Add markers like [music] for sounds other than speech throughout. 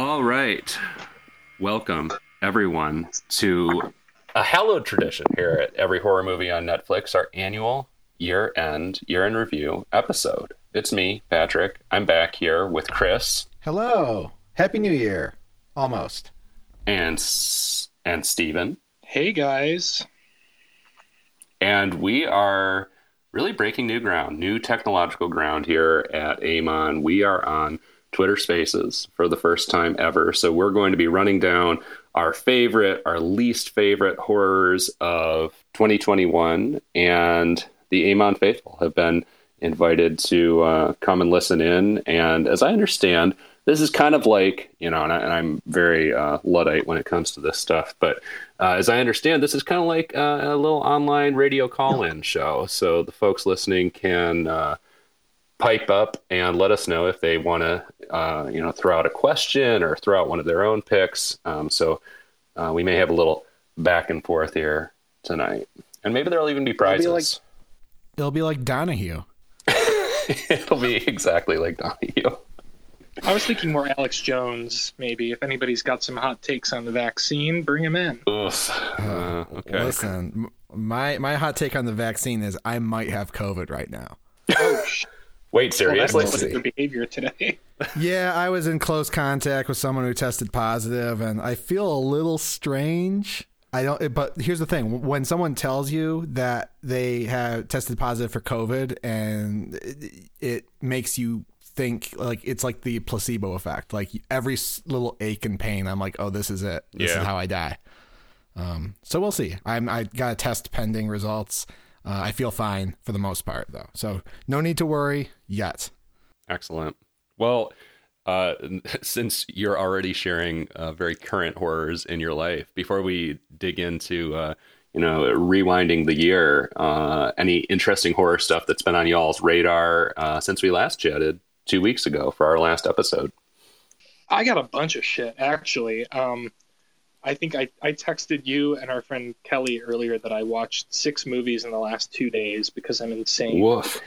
All right. Welcome, everyone, to a hallowed tradition here at Every Horror Movie on Netflix, our annual year end, year in review episode. It's me, Patrick. I'm back here with Chris. Hello. Happy New Year. Almost. And, and Steven. Hey, guys. And we are really breaking new ground, new technological ground here at Amon. We are on Twitter Spaces for the first time ever. So we're going to be running down our favorite, our least favorite horrors of 2021. And the Amon faithful have been invited to uh, come and listen in. And as I understand, this is kind of like, you know, and, I, am very uh, Luddite when it comes to this stuff, but uh, as I understand, this is kind of like uh, a little online radio call in show. So the folks listening can uh, pipe up and let us know if they want to, uh, you know, throw out a question or throw out one of their own picks. Um, so uh, we may have a little back and forth here tonight. And maybe there'll even be prizes. It'll be like, it'll be like Donahue. [laughs] it'll be exactly like Donahue. I was thinking more Alex Jones, maybe. If anybody's got some hot takes on the vaccine, bring him in. Oof. Uh, okay. Listen, my my hot take on the vaccine is I might have COVID right now. Oh, Wait, seriously? Well, that's your behavior today. [laughs] yeah, I was in close contact with someone who tested positive, and I feel a little strange. I don't, but here's the thing: when someone tells you that they have tested positive for COVID, and it, it makes you think like it's like the placebo effect. Like every little ache and pain, I'm like, oh, this is it. This yeah. is how I die. Um, so we'll see. I'm I got a test pending results. Uh, I feel fine for the most part though, so no need to worry yet. Excellent. Well, uh, [laughs] since you're already sharing uh, very current horrors in your life, before we dig into uh, you know rewinding the year, uh, any interesting horror stuff that's been on y'all's radar uh, since we last chatted? two weeks ago for our last episode. I got a bunch of shit actually. Um, I think I, I texted you and our friend Kelly earlier that I watched six movies in the last two days because I'm insane. Woof.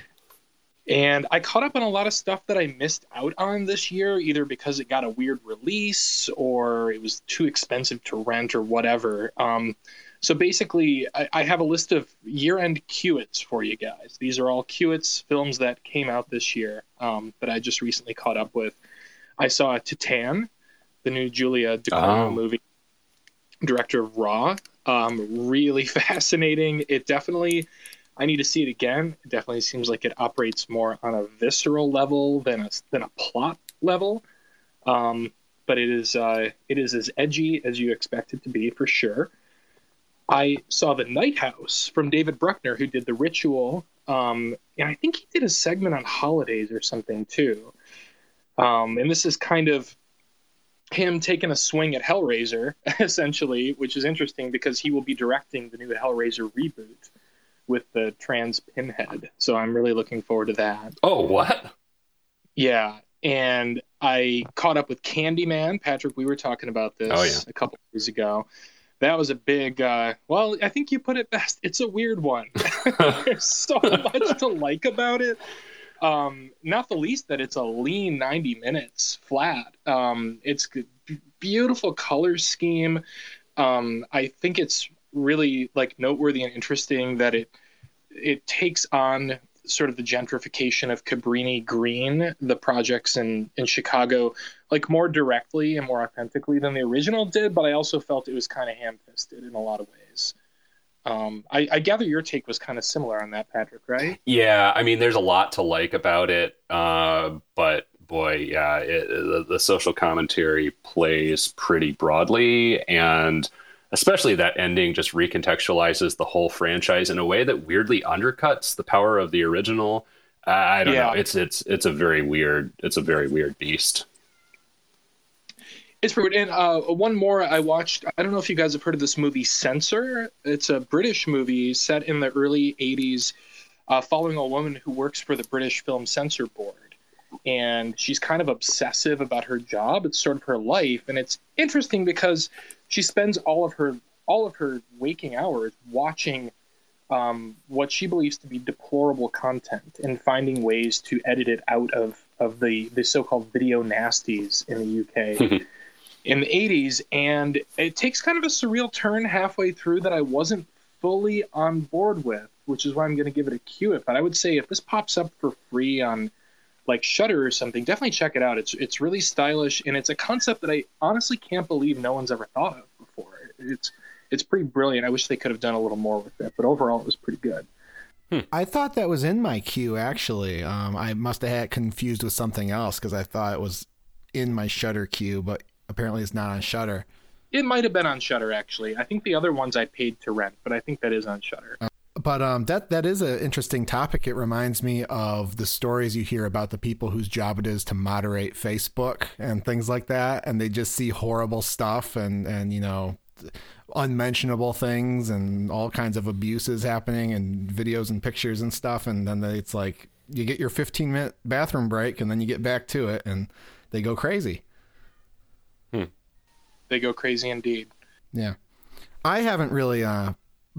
And I caught up on a lot of stuff that I missed out on this year, either because it got a weird release or it was too expensive to rent or whatever. Um, so basically, I, I, have a list of year-end Qits for you guys. These are all Qits films that came out this year um, that I just recently caught up with. I saw Titane, the new Julia Ducournau oh. movie, director of Raw. Um, really [laughs] fascinating. It definitely, I need to see it again. It definitely seems like it operates more on a visceral level than a than a plot level. Um, but it is uh, it is as edgy as you expect it to be for sure. I saw the Night House from David Bruckner, who did The Ritual, um, and I think he did a segment on holidays or something too. Um, and this is kind of him taking a swing at Hellraiser, [laughs] essentially, which is interesting because he will be directing the new Hellraiser reboot with the trans pinhead. So I'm really looking forward to that. Oh, what? Yeah. And I caught up with Candyman. Patrick, we were talking about this oh, yeah. a couple years ago that was a big uh, well i think you put it best it's a weird one [laughs] [laughs] there's so much to like about it um, not the least that it's a lean 90 minutes flat um, it's beautiful color scheme um, i think it's really like noteworthy and interesting that it it takes on sort of the gentrification of Cabrini Green, the projects in in Chicago, like more directly and more authentically than the original did. But I also felt it was kind of ham fisted in a lot of ways. Um, I, I, gather your take was kind of similar on that, Patrick, right? Yeah, I mean, there's a lot to like about it, uh, but boy, yeah, it, the, the social commentary plays pretty broadly and especially that ending just recontextualizes the whole franchise in a way that weirdly undercuts the power of the original. Uh, I don't yeah. know. It's it's it's a very weird. It's a very weird beast. It's pretty. And uh, one more I watched. I don't know if you guys have heard of this movie, Censor. It's a British movie set in the early '80s, uh, following a woman who works for the British Film Censor Board, and she's kind of obsessive about her job. It's sort of her life, and it's interesting because she spends all of her all of her waking hours watching um, what she believes to be deplorable content and finding ways to edit it out of of the the so-called video nasties in the UK. [laughs] in the 80s and it takes kind of a surreal turn halfway through that I wasn't fully on board with, which is why I'm going to give it a Q it. But I would say if this pops up for free on like Shudder or something, definitely check it out. It's it's really stylish and it's a concept that I honestly can't believe no one's ever thought of before. It's it's pretty brilliant. I wish they could have done a little more with it, but overall it was pretty good. I thought that was in my queue actually. Um, I must have had confused with something else because I thought it was in my Shudder queue, but apparently it's not on Shudder. It might have been on Shudder actually. I think the other ones I paid to rent, but I think that is on Shudder. But um, that that is an interesting topic. It reminds me of the stories you hear about the people whose job it is to moderate Facebook and things like that, and they just see horrible stuff and and you know unmentionable things and all kinds of abuses happening and videos and pictures and stuff, and then it's like you get your 15 minute bathroom break and then you get back to it and they go crazy. They go crazy indeed. Yeah. I haven't really uh,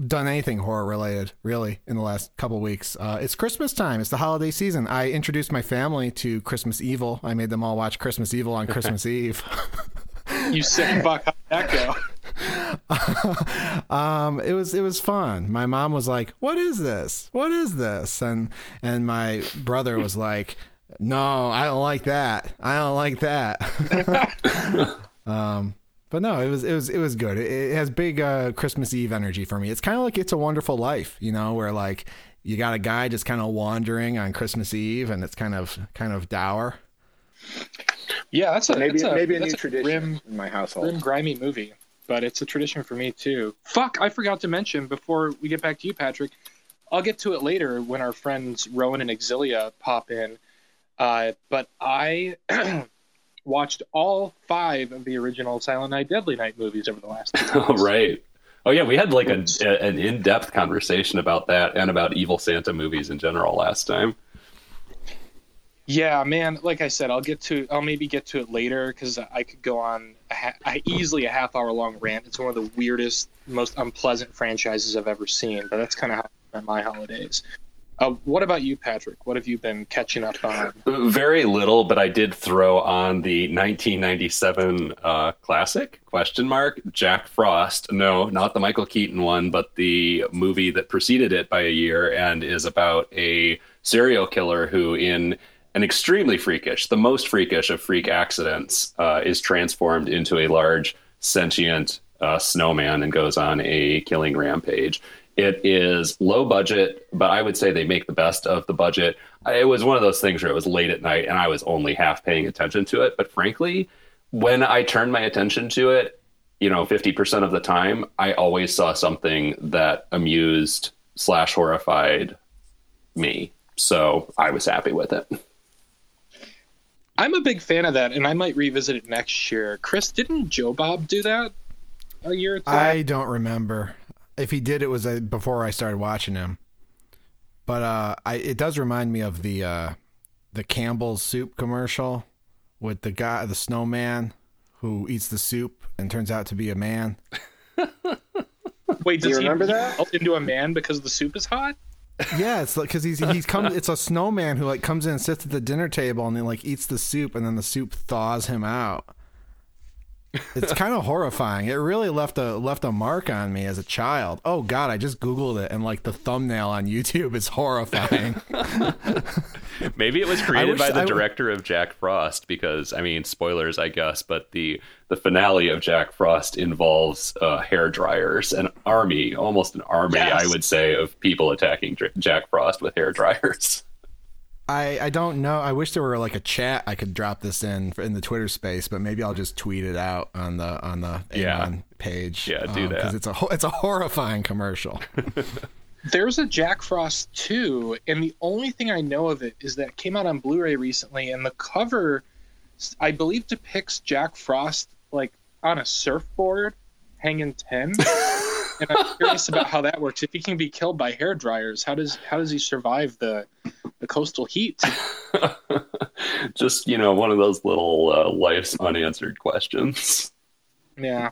done anything horror related, really, in the last couple weeks. Uh, it's Christmas time. It's the holiday season. I introduced my family to Christmas Evil. I made them all watch Christmas Evil on Christmas [laughs] Eve. You sick fuck, how'd that go? [laughs] um, it was it was fun. My mom was like, "What is this? What is this?" And and my brother was like, "No, I don't like that. I don't like that." [laughs] um, but no, it was it was it was good. It, it has big uh, Christmas Eve energy for me. It's kind of like It's a Wonderful Life, you know, where like you got a guy just kind of wandering on Christmas Eve, and it's kind of kind of dour. Yeah, that's a Maybe that's a, maybe a new that's tradition grim, in my household. grim, grimy movie, but it's a tradition for me too. Fuck, I forgot to mention before we get back to you, Patrick. I'll get to it later when our friends Rowan and Exilia pop in. Uh, but I [clears throat] watched all five of the original Silent Night, Deadly Night movies over the last. [laughs] Oh, right. Oh, yeah. We had like a, a- an in depth conversation about that and about Evil Santa movies in general last time. Yeah, man. Like I said, I'll get to. I'll maybe get to it later because I could go on a ha- I- easily a half hour long rant. It's one of the weirdest, most unpleasant franchises I've ever seen. But that's kind of how I spent my holidays. Uh, what about you, Patrick? What have you been catching up on? Very little, but I did throw on the 1997 uh, classic question mark Jack Frost. No, not the Michael Keaton one, but the movie that preceded it by a year and is about a serial killer who, in an extremely freakish, the most freakish of freak accidents, uh, is transformed into a large sentient uh, snowman and goes on a killing rampage. It is low budget, but I would say they make the best of the budget. It was one of those things where it was late at night and I was only half paying attention to it. But frankly, when I turned my attention to it, you know, 50% of the time, I always saw something that amused slash horrified me. So I was happy with it. I'm a big fan of that, and I might revisit it next year. Chris, didn't Joe Bob do that a year or two? I don't remember if he did. It was uh, before I started watching him, but uh, I it does remind me of the uh, the Campbell's soup commercial with the guy, the snowman, who eats the soup and turns out to be a man. [laughs] Wait, Do you does he remember that? melt into a man because the soup is hot? Yeah, it's like because he's he's come. It's a snowman who like comes in and sits at the dinner table and then like eats the soup and then the soup thaws him out. It's [laughs] kind of horrifying. It really left a left a mark on me as a child. Oh God, I just googled it and like the thumbnail on YouTube is horrifying. [laughs] Maybe it was created by the I w- director of Jack Frost because I mean spoilers I guess, but the the finale of Jack Frost involves uh, hair dryers, an army, almost an army, Yes. I would say, of people attacking Jack Frost with hair dryers. I I don't know. I wish there were like a chat I could drop this in for- in the Twitter space, but maybe I'll just tweet it out on the on the Yeah. Amon page. Yeah, do um, that. because it's a it's a horrifying commercial. [laughs] There's a Jack Frost 2, and the only thing I know of it is that it came out on Blu-ray recently, and the cover, I believe, depicts Jack Frost like on a surfboard, hanging ten. [laughs] and I'm curious about how that works. If he can be killed by hair dryers, how does how does he survive the the coastal heat? [laughs] Just you know, one of those little uh, life's unanswered questions. Yeah.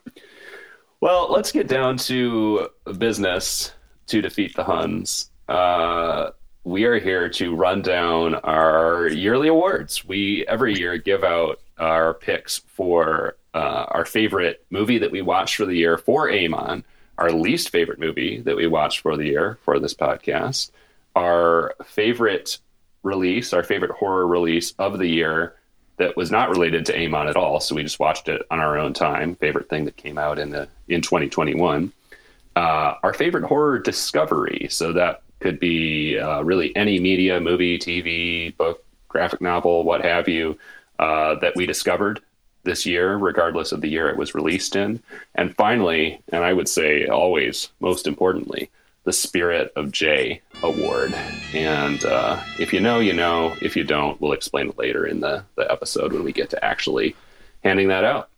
Well, let's get down to business to defeat the Huns. Uh, we are here to run down our yearly awards. We every year give out our picks for uh, our favorite movie that we watched for the year for Amon, our least favorite movie that we watched for the year for this podcast, our favorite release, our favorite horror release of the year that was not related to Amon at all. So we just watched it on our own time. Favorite thing that came out in the in 2021. Uh, our favorite horror discovery. So that could be uh, really any media, movie, TV, book, graphic novel, what have you, uh, that we discovered this year, regardless of the year it was released in. And finally, and I would say always most importantly, the Spirit of Jay Award. And uh, if you know, you know. If you don't, we'll explain it later in the, the episode when we get to actually handing that out.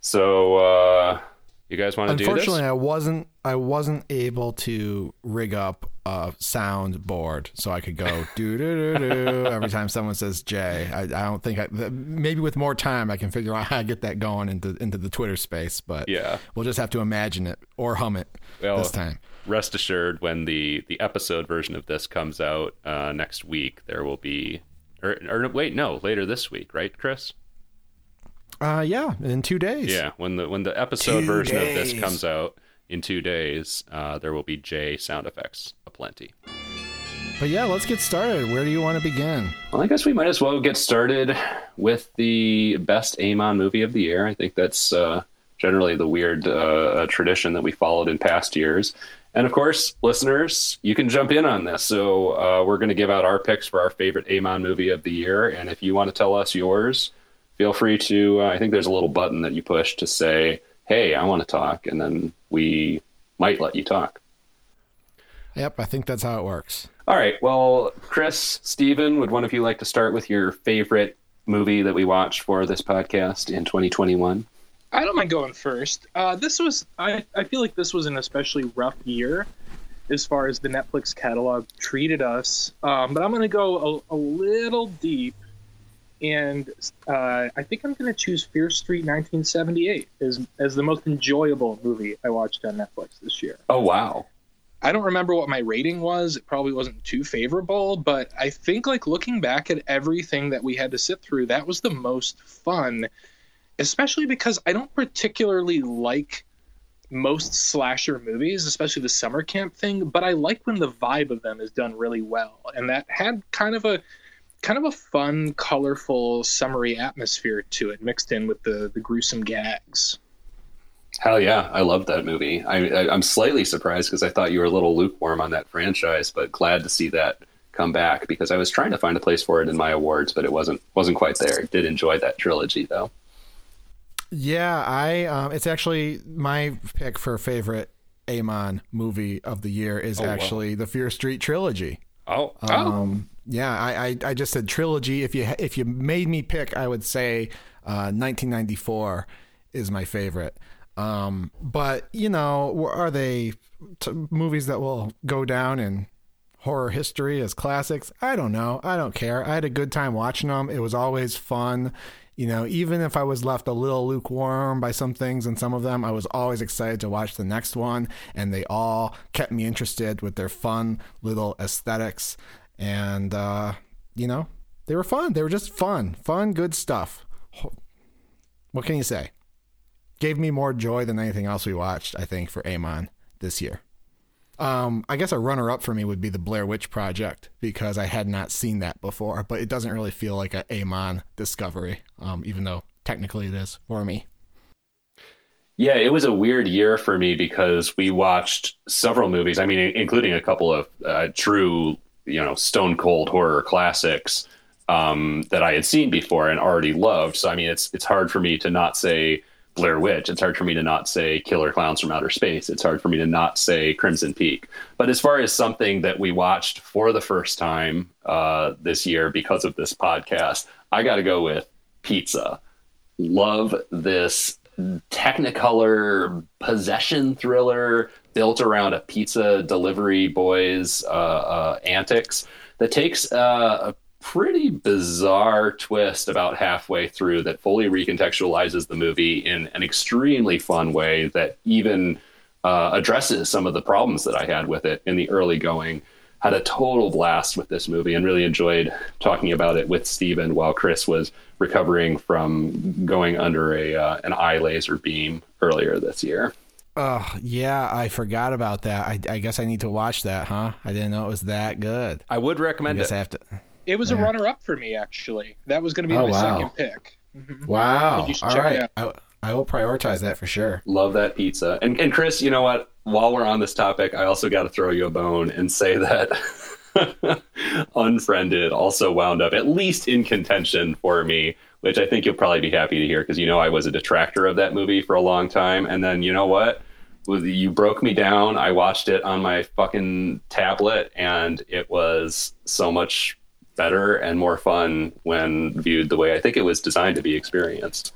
So, uh, you guys want to do this? Unfortunately, I wasn't. I wasn't able to rig up a sound board so I could go do do do do every time someone says Jay. I, I don't think I. Maybe with more time, I can figure out how to get that going into into the Twitter space. But Yeah. we'll just have to imagine it or hum it Well, this time. rest assured when the the episode version of this comes out uh, next week there will be or, or wait no later this week right chris Uh, yeah, in two days. yeah when the when the episode Two version of this comes out in two days uh, there will be j sound effects aplenty But yeah, let's get started. Where do you want to begin? well i guess we might as well get started with the best amon movie of the year i think that's uh, generally the weird uh, tradition that we followed in past years and of course listeners you can jump in on this so uh, we're going to give out our picks for our favorite amon movie of the year and if you want to tell us yours feel free to uh, i think there's a little button that you push to say hey i want to talk and then we might let you talk Yep, I think that's how it works. all right. Well, Chris, Steven, would one of you like to start with your favorite movie that we watched for this podcast in 2021? I don't mind going first. Uh, this was I, I feel like this was an especially rough year as far as the Netflix catalog treated us. Um, but I'm going to go a, a little deep, and uh, I think I'm going to choose Fear Street 1978 as as the most enjoyable movie I watched on Netflix this year. Oh, wow. I don't remember what my rating was. It probably wasn't too favorable, but I think like looking back at everything that we had to sit through, that was the most fun, especially because I don't particularly like most slasher movies, especially the summer camp thing, but I like when the vibe of them is done really well. And that had kind of a kind of a fun, colorful, summery atmosphere to it mixed in with the the gruesome gags. Hell yeah. I love that movie. I, I, I'm slightly surprised because I thought you were a little lukewarm on that franchise, but glad to see that come back because I was trying to find a place for it in my awards, but it wasn't wasn't quite there. Did enjoy that trilogy though. Yeah, I. Um, it's actually my pick for favorite Amon movie of the year is wow. actually the Fear Street trilogy. Oh, Um, yeah, I, I I just said trilogy. If you if you made me pick, I would say uh, 1994 is my favorite. Um, but you know, are they t- movies that will go down in horror history as classics? I don't know. I don't care. I had a good time watching them. It was always fun. You know, even if I was left a little lukewarm by some things and some of them, I was always excited to watch the next one. And they all kept me interested with their fun little aesthetics. And, uh, you know, they were fun. They were just fun, fun, good stuff. What can you say? Gave me more joy than anything else we watched, I think, for Amon this year. Um, I guess a runner up for me would be the Blair Witch Project because I had not seen that before, but it doesn't really feel like a Amon discovery, um, even though technically it is for me. Yeah, it was a weird year for me because we watched several movies. I mean, including a couple of uh, true, you know, stone cold horror classics um, that I had seen before and already loved. So, I mean, it's it's hard for me to not say Blair Witch. It's hard for me to not say Killer Clowns from Outer Space. It's hard for me to not say Crimson Peak. But as far as something that we watched for the first time uh, this year because of this podcast, I got to go with Pizza. Love this Technicolor possession thriller built around a pizza delivery boy's uh, uh, antics that takes uh, a pretty bizarre twist about halfway through that fully recontextualizes the movie in an extremely fun way that even uh, addresses some of the problems that I had with it in the early going. had a total blast with this movie and really enjoyed talking about it with Steven while Chris was recovering from going under a uh, an eye laser beam earlier this year. Oh, yeah, I forgot about that. I, I guess I need to watch that, huh? I didn't know it was that good. I would I recommend guess it. I have to. It was Yeah. a runner up for me, actually. That was going to be Oh, my wow. second pick. Mhm. Wow. You should All check right. it I, I will prioritize that for sure. Love that pizza. And and Chris, you know what? While we're on this topic, I also got to throw you a bone and say that [laughs] Unfriended also wound up at least in contention for me, which I think you'll probably be happy to hear because you know I was a detractor of that movie for a long time. And then you know what? With- You broke me down. I watched it on my fucking tablet, and it was so much better and more fun when viewed the way I think it was designed to be experienced.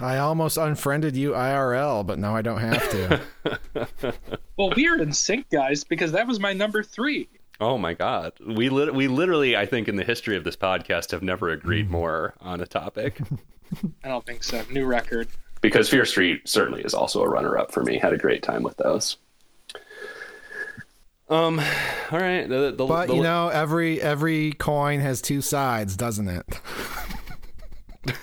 I almost unfriended you IRL, but now I don't have to. [laughs] Well, we are in sync, guys, because that was my number three. Oh my god. We lit- we literally I think in the history of this podcast have never agreed [laughs] more on a topic. I don't think so. New record. Because Fear Street certainly is also a runner up for me. Had a great time with those. Um all right, the, the, but the- you know, every every coin has two sides, doesn't it? [laughs]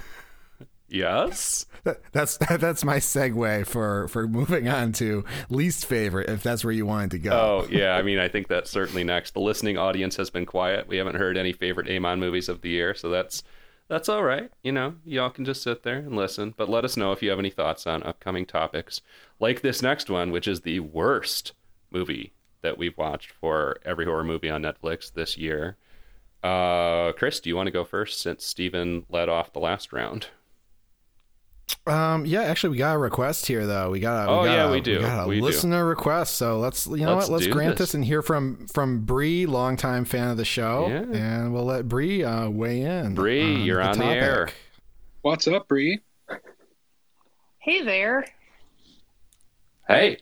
yes. That's [laughs] that's my segue for for moving on to least favorite, if that's where you wanted to go. Oh, [laughs] yeah, I mean I think that's certainly next. The listening audience has been quiet. We haven't heard any favorite Amon movies of the year, so that's that's all right. You know, y'all can just sit there and listen, but let us know if you have any thoughts on upcoming topics, like this next one, which is the worst movie that we've watched for every horror movie on Netflix this year. Uh, Chris, do you want to go first since Steven led off the last round? Um, yeah, actually, we got a request here, though. We got a, Oh, we got yeah, a, we do. got a We do. listener request. So let's, you know Let's what? Let's grant this. this. and hear from from Bree, longtime fan of the show, Yeah. and we'll let Bree uh, weigh in. Bree, you're on the air. What's up, Bree? Hey there. Hey,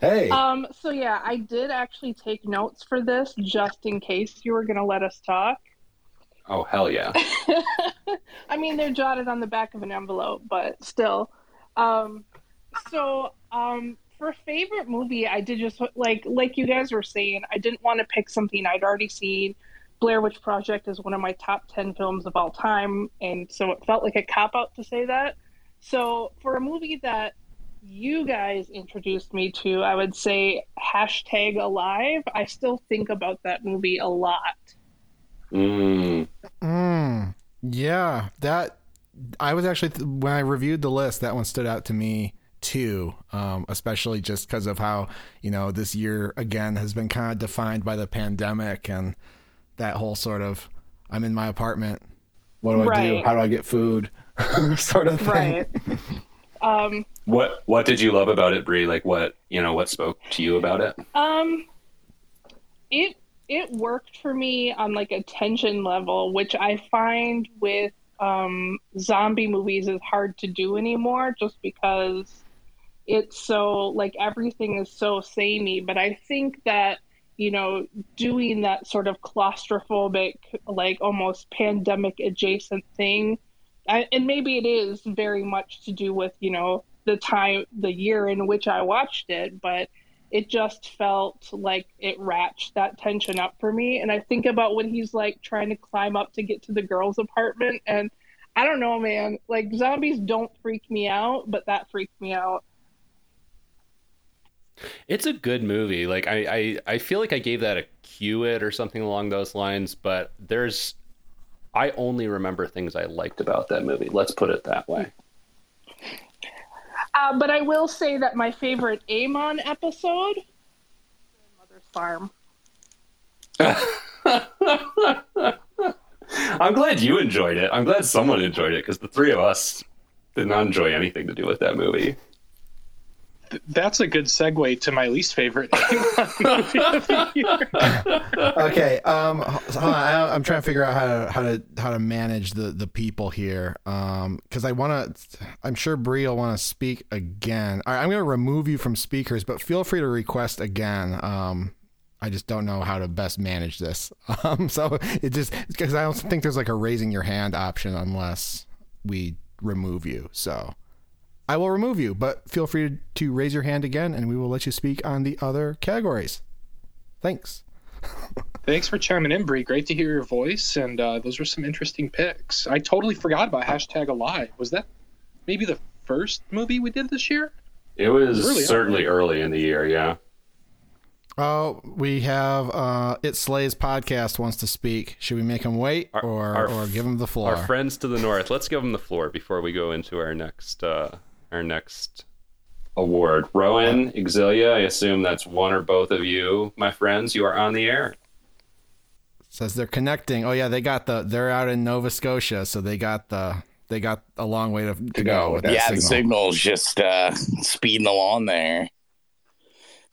Hey, Um, so yeah, I did actually take notes for this just in case you were gonna let us talk. Oh hell yeah! [laughs] I mean, they're jotted on the back of an envelope, but still. Um, so um, for favorite movie, I did just like like you guys were saying, I didn't want to pick something I'd already seen. Blair Witch Project is one of my top ten films of all time, and so it felt like a cop out to say that. So for a movie that you guys introduced me to, I would say hashtag alive. I still think about that movie a lot. Mm, yeah, that I was actually when I reviewed the list, that one stood out to me too. Um, especially just because of how you know this year again has been kind of defined by the pandemic and that whole sort of I'm in my apartment. What do I do? How do I get food? [laughs] sort of thing. Right. um, what what did you love about it, Bree? Like what you know? What spoke to you about it? Um, it it worked for me on like a tension level, which I find with um, zombie movies is hard to do anymore, just because it's so like everything is so samey. But I think that you know doing that sort of claustrophobic, like almost pandemic adjacent thing, I, and maybe it is very much to do with you know the time, the year in which I watched it, but it just felt like it ratcheted that tension up for me. And I think about when he's like trying to climb up to get to the girl's apartment. And I don't know, man, like zombies don't freak me out, but that freaked me out. It's a good movie. Like I, I, I feel like I gave that a cue it or something along those lines, but there's I only remember things I liked about that movie. Let's put it that way. Uh, but I will say that my favorite Amon episode Mother's Farm. [laughs] I'm glad you enjoyed it. I'm glad someone enjoyed it because the three of us did not enjoy anything to do with that movie. That's a good segue to my least favorite movie of the year. okay. Um. I, I'm trying to figure out how to how to how to manage the the people here. Um, because I want to. I'm sure Bree will want to speak again. All right, I'm going to remove you from speakers, but feel free to request again. Um, I just don't know how to best manage this. [laughs] Um, so it just because I don't think there's like a raising your hand option unless we remove you. So. I will remove you, but feel free to raise your hand again and we will let you speak on the other categories. Thanks. Thanks for chiming in, Bree. Great to hear your voice, and uh, those were some interesting picks. I totally forgot about hashtag Alive. Was that maybe the first movie we did this year? It was Early on. certainly early in the year, yeah. Oh, we have uh, It Slays podcast wants to speak. Should we make him wait Our- or our- or give him the floor? Our friends to the north. Let's give them the floor before we go into our next uh, our next award. Rowan, Exilia, I assume that's one or both of you, my friends. You are on the air. Says they're connecting. Oh yeah, they got the. They're out in Nova Scotia, so they got the. They got a long way to, to, go. with that yeah, signal. the signal's just uh, speeding along there.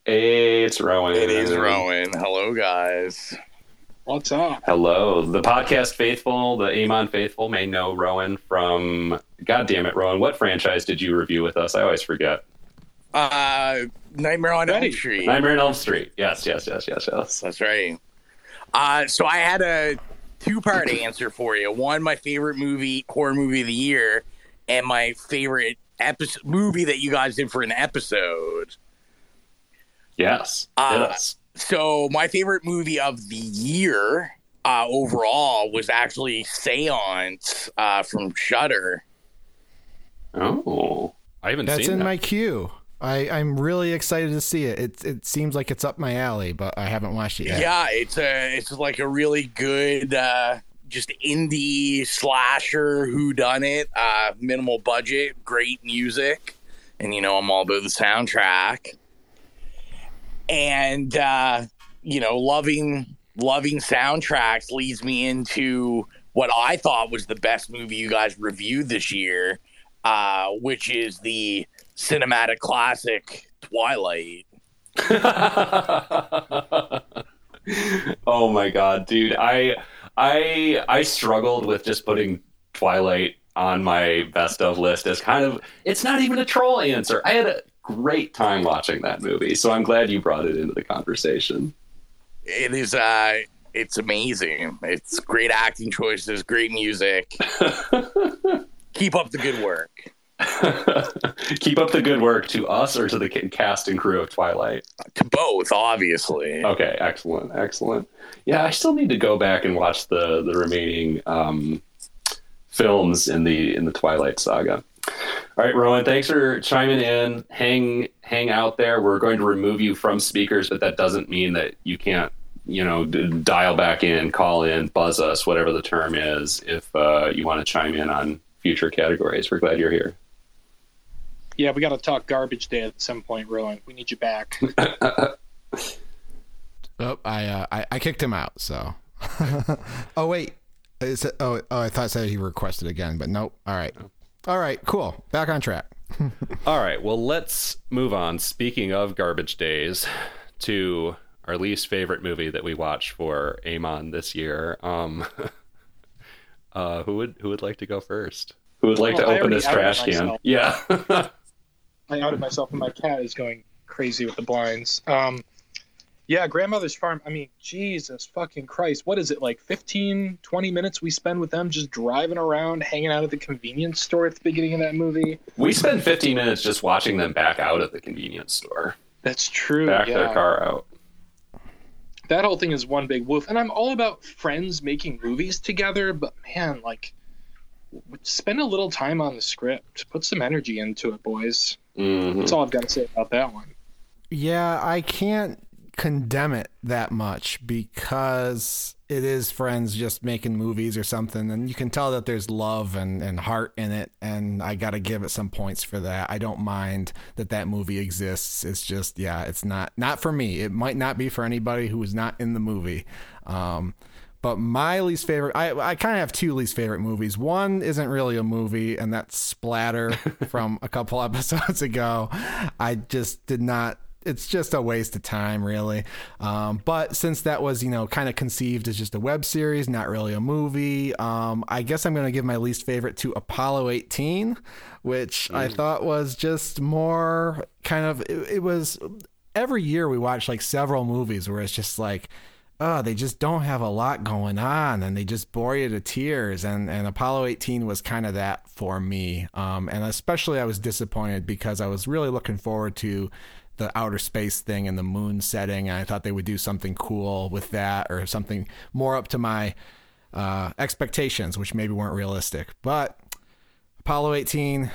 Hey, it's Rowan. It is Rowan. Hello, guys. What's up? Hello. The podcast faithful, the Amon faithful may know Rowan from God damn it, Rowan. What franchise did you review with us? I always forget. Uh, Nightmare on Elm Street. Nightmare on Elm Street. Yes, yes, yes, yes, yes. That's right. Uh, so I had a two-part [clears throat] answer for you. One, my favorite movie, horror movie of the year, and my favorite episode movie that you guys did for an episode. Yes. Uh, yes. So my favorite movie of the year uh, overall was actually Seance uh, from Shudder. Oh. I haven't That's seen in that. my queue. I, I'm really excited to see it. It it seems like it's up my alley, but I haven't watched it yet. Yeah, it's a it's like a really good uh just indie slasher who done it, uh minimal budget, great music. And you know, I'm all about the soundtrack. And uh you know, loving loving soundtracks leads me into what I thought was the best movie you guys reviewed this year, uh which is the cinematic classic Twilight. [laughs] oh my god, dude. I I I struggled with just putting Twilight on my best of list as kind of it's not even a troll answer. I had a great time watching that movie, so I'm glad you brought it into the conversation. it is uh it's amazing it's great acting choices great music [laughs] keep up the good work [laughs] Keep up the good work to us or to the cast and crew of Twilight. to both obviously Okay, excellent, excellent. Yeah, I still need to go back and watch the the remaining um, films in the in the Twilight saga. All right, Rowan, thanks for chiming in. Hang hang out there. We're going to remove you from speakers, but that doesn't mean that you can't, you know, d- dial back in, call in, buzz us, whatever the term is, if uh, you want to chime in on future categories. We're glad you're here. Yeah, we got to talk garbage day at some point, Rowan. We need you back. [laughs] Oh, I, uh, I I kicked him out. So. [laughs] oh wait. Is it, oh oh I thought it said he requested again, but nope. All right. All right. Cool. Back on track. [laughs] All right, well, let's move on. Speaking of garbage days, to our least favorite movie that we watched for Amon this year. Um, [laughs] uh, who would who would like to go first? Who would like Well, to open this trash can? myself. Yeah. [laughs] I outed myself, and my cat is going crazy with the blinds. Um, yeah, grandmother's farm. I mean, Jesus fucking Christ. What is it, like 15, 20 minutes we spend with them just driving around, hanging out at the convenience store at the beginning of that movie? we spent 15 minutes just watching them back out at the convenience store, That's true. back yeah. their car out. That whole thing is one big woof. And I'm all about friends making movies together, but man, like, spend a little time on the script. Put some energy into it, boys. Mhm. That's all I've got to say about that one. Yeah, I can't condemn it that much because it is friends just making movies or something and you can tell that there's love and, and heart in it and i gotta give it some points for that i don't mind that that movie exists it's just yeah it's not not for me it might not be for anybody who is not in the movie um, but my least favorite, I, I kind of have two least favorite movies. One isn't really a movie, and that's Splatter [laughs] from a couple episodes ago. I just did not. It's just a waste of time, really. Um, but since that was, you know, kind of conceived as just a web series, not really a movie, um, I guess I'm going to give my least favorite to Apollo 18, which I thought was just more kind of. It, it was every year we watch like several movies where it's just like oh, they just don't have a lot going on and they just bore you to tears. And, and Apollo 18 was kind of that for me. Um, and especially I was disappointed because I was really looking forward to the outer space thing and the moon setting. And I thought they would do something cool with that or something more up to my uh, expectations, which maybe weren't realistic. But Apollo 18,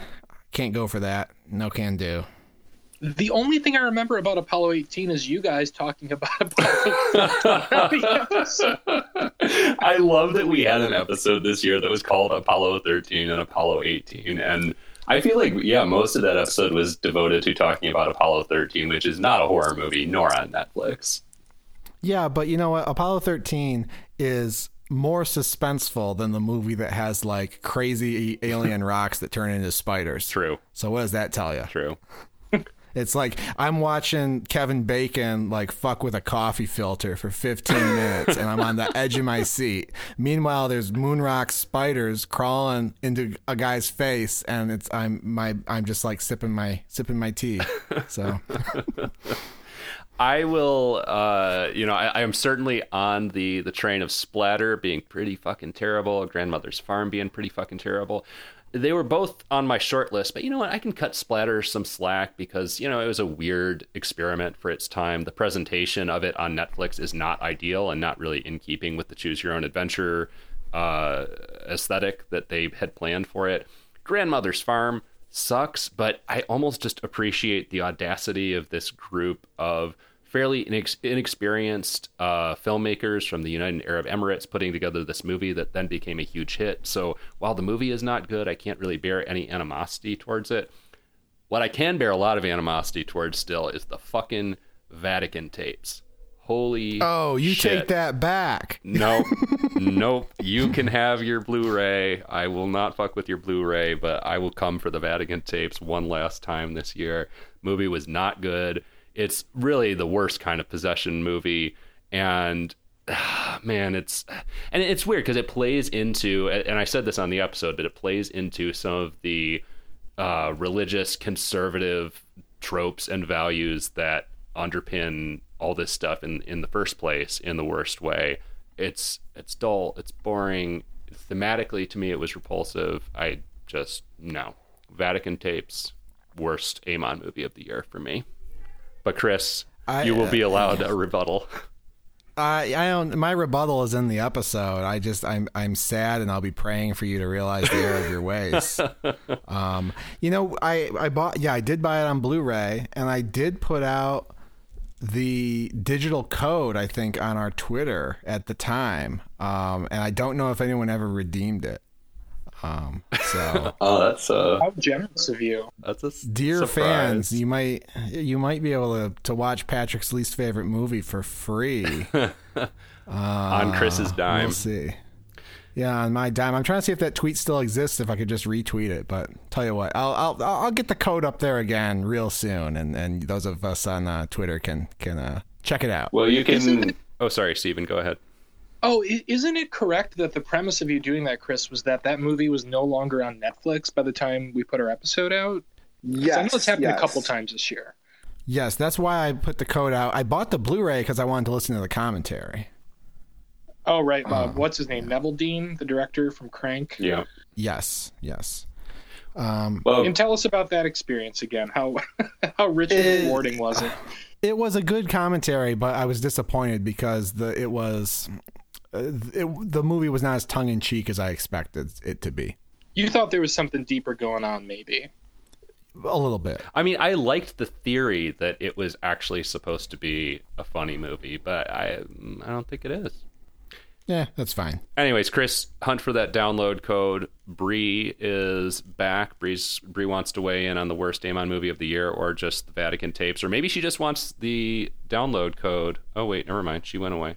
can't go for that. No can do. The only thing I remember about Apollo 18 is you guys talking about Apollo [laughs] I love that we had an episode this year that was called Apollo 13 and Apollo 18. And I feel like, yeah, most of that episode was devoted to talking about Apollo 13, which is not a horror movie nor on Netflix. Yeah, but you know what? Apollo 13 is more suspenseful than the movie that has like crazy alien rocks that turn into spiders. True. So what does that tell you? True. It's like I'm watching Kevin Bacon like fuck with a coffee filter for 15 [laughs] minutes and I'm on the edge of my seat. Meanwhile, there's moonrock spiders crawling into a guy's face and it's I'm my I'm just like sipping my sipping my tea. So [laughs] I will, uh, you know, I, I am certainly on the the train of Splatter being pretty fucking terrible, Grandmother's Farm being pretty fucking terrible. They were both on my short list, but you know what? I can cut Splatter some slack because you know it was a weird experiment for its time. The presentation of it on Netflix is not ideal and not really in keeping with the choose your own adventure uh, aesthetic that they had planned for it. Grandmother's Farm sucks, but I almost just appreciate the audacity of this group of fairly inex- inexperienced uh, filmmakers from the United Arab Emirates putting together this movie that then became a huge hit. So while the movie is not good, I can't really bear any animosity towards it. What I can bear a lot of animosity towards still is the fucking Vatican tapes. Holy Oh, you shit. take that back. Nope. [laughs] nope. You can have your Blu ray. I will not fuck with your Blu ray, but I will come for the Vatican tapes one last time this year. Movie was not good. It's really the worst kind of possession movie. And [sighs] man, it's and it's weird because it plays into and I said this on the episode, but it plays into some of the uh, religious conservative tropes and values that underpin all this stuff in in the first place in the worst way. It's it's dull, it's boring. Thematically to me it was repulsive. I just no. Vatican tapes worst Amon movie of the year for me. But Chris, I- you will be allowed a [laughs] rebuttal. I I don't. My rebuttal is in the episode. I just I'm I'm sad, and I'll be praying for you to realize the error of your ways. [laughs] Um, you know, I I bought yeah, I did buy it on Blu-ray, and I did put out the digital code. I think on our Twitter at the time, um, and I don't know if anyone ever redeemed it. Um, so [laughs] Oh, that's uh How generous of you. that's a s- dear surprise. fans, you might you might be able to to watch Patrick's least favorite movie for free. [laughs] on Chris's dime. We'll see. Yeah, on my dime. I'm trying to see if that tweet still exists. If I could just retweet it, but tell you what, I'll I'll I'll get the code up there again real soon, and and those of us on uh, Twitter can can uh, check it out. Well, you can. Oh, sorry, Stephen. Go ahead. Oh, isn't it correct that the premise of you doing that, Chris, was that that movie was no longer on Netflix by the time we put our episode out? Yes, I know it's happened yes. a couple times this year. Yes, that's why I put the code out. I bought the Blu-ray because I wanted to listen to the commentary. Oh, right. Uh, Uh, what's his name? Neveldine, the director from Crank. Yeah. Yes, yes. Um, Well, And tell us about that experience again. How [laughs] how rich and rewarding was it? it was a good commentary, but I was disappointed because the it was it, the movie was not as tongue in cheek as I expected it to be. You thought there was something deeper going on, maybe. A little bit. I mean, I liked the theory that it was actually supposed to be a funny movie, but I I don't think it is. Yeah, that's fine. Anyways, Chris, hunt for that download code. Bree is back. Bree's Bree wants to weigh in on the worst Amon movie of the year, or just the Vatican tapes, or maybe she just wants the download code. Oh wait, never mind. She went away.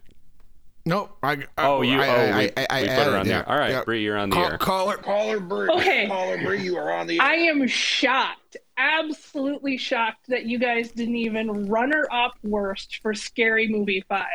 Nope. I, Oh, you. I, oh, I, we, I, I we put her on there. yeah, All right, yeah. Bree, you're on the Call, air. call her. Caller Bree. Okay. Caller Bree, you are on the Air. I am shocked, absolutely shocked that you guys didn't even runner up worst for Scary Movie 5.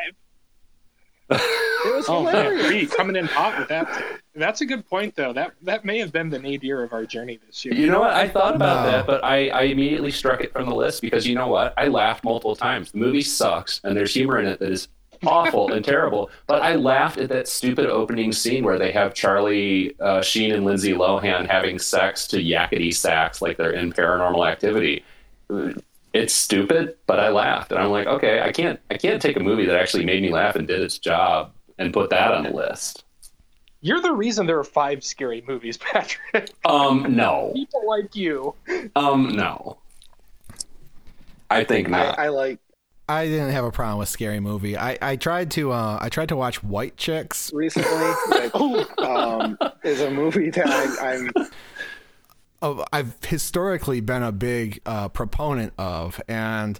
It was [laughs] Oh, hilarious. Bree coming in hot with that. That's a good point, though. That that may have been the nadir of our journey this year. You know what? I thought about No. that, but I, I immediately struck it from the list because you know what? I laughed multiple times. The movie sucks, and there's humor in it that is awful and terrible. But I laughed at that stupid opening scene where they have Charlie uh, Sheen and Lindsay Lohan having sex to yakety sax like they're in Paranormal Activity. it's stupid, but I laughed, and I'm like, okay, I can't I can't take a movie that actually made me laugh and did its job and put that on the list. You're the reason there are five scary movies, [laughs] Patrick. Um, no, People like you. um, no. I think I, not. I like I didn't have a problem with scary movie. I, I tried to uh, I tried to watch White Chicks. recently, which [laughs] um, is a movie that I, I'm Oh, I've historically been a big uh, proponent of, and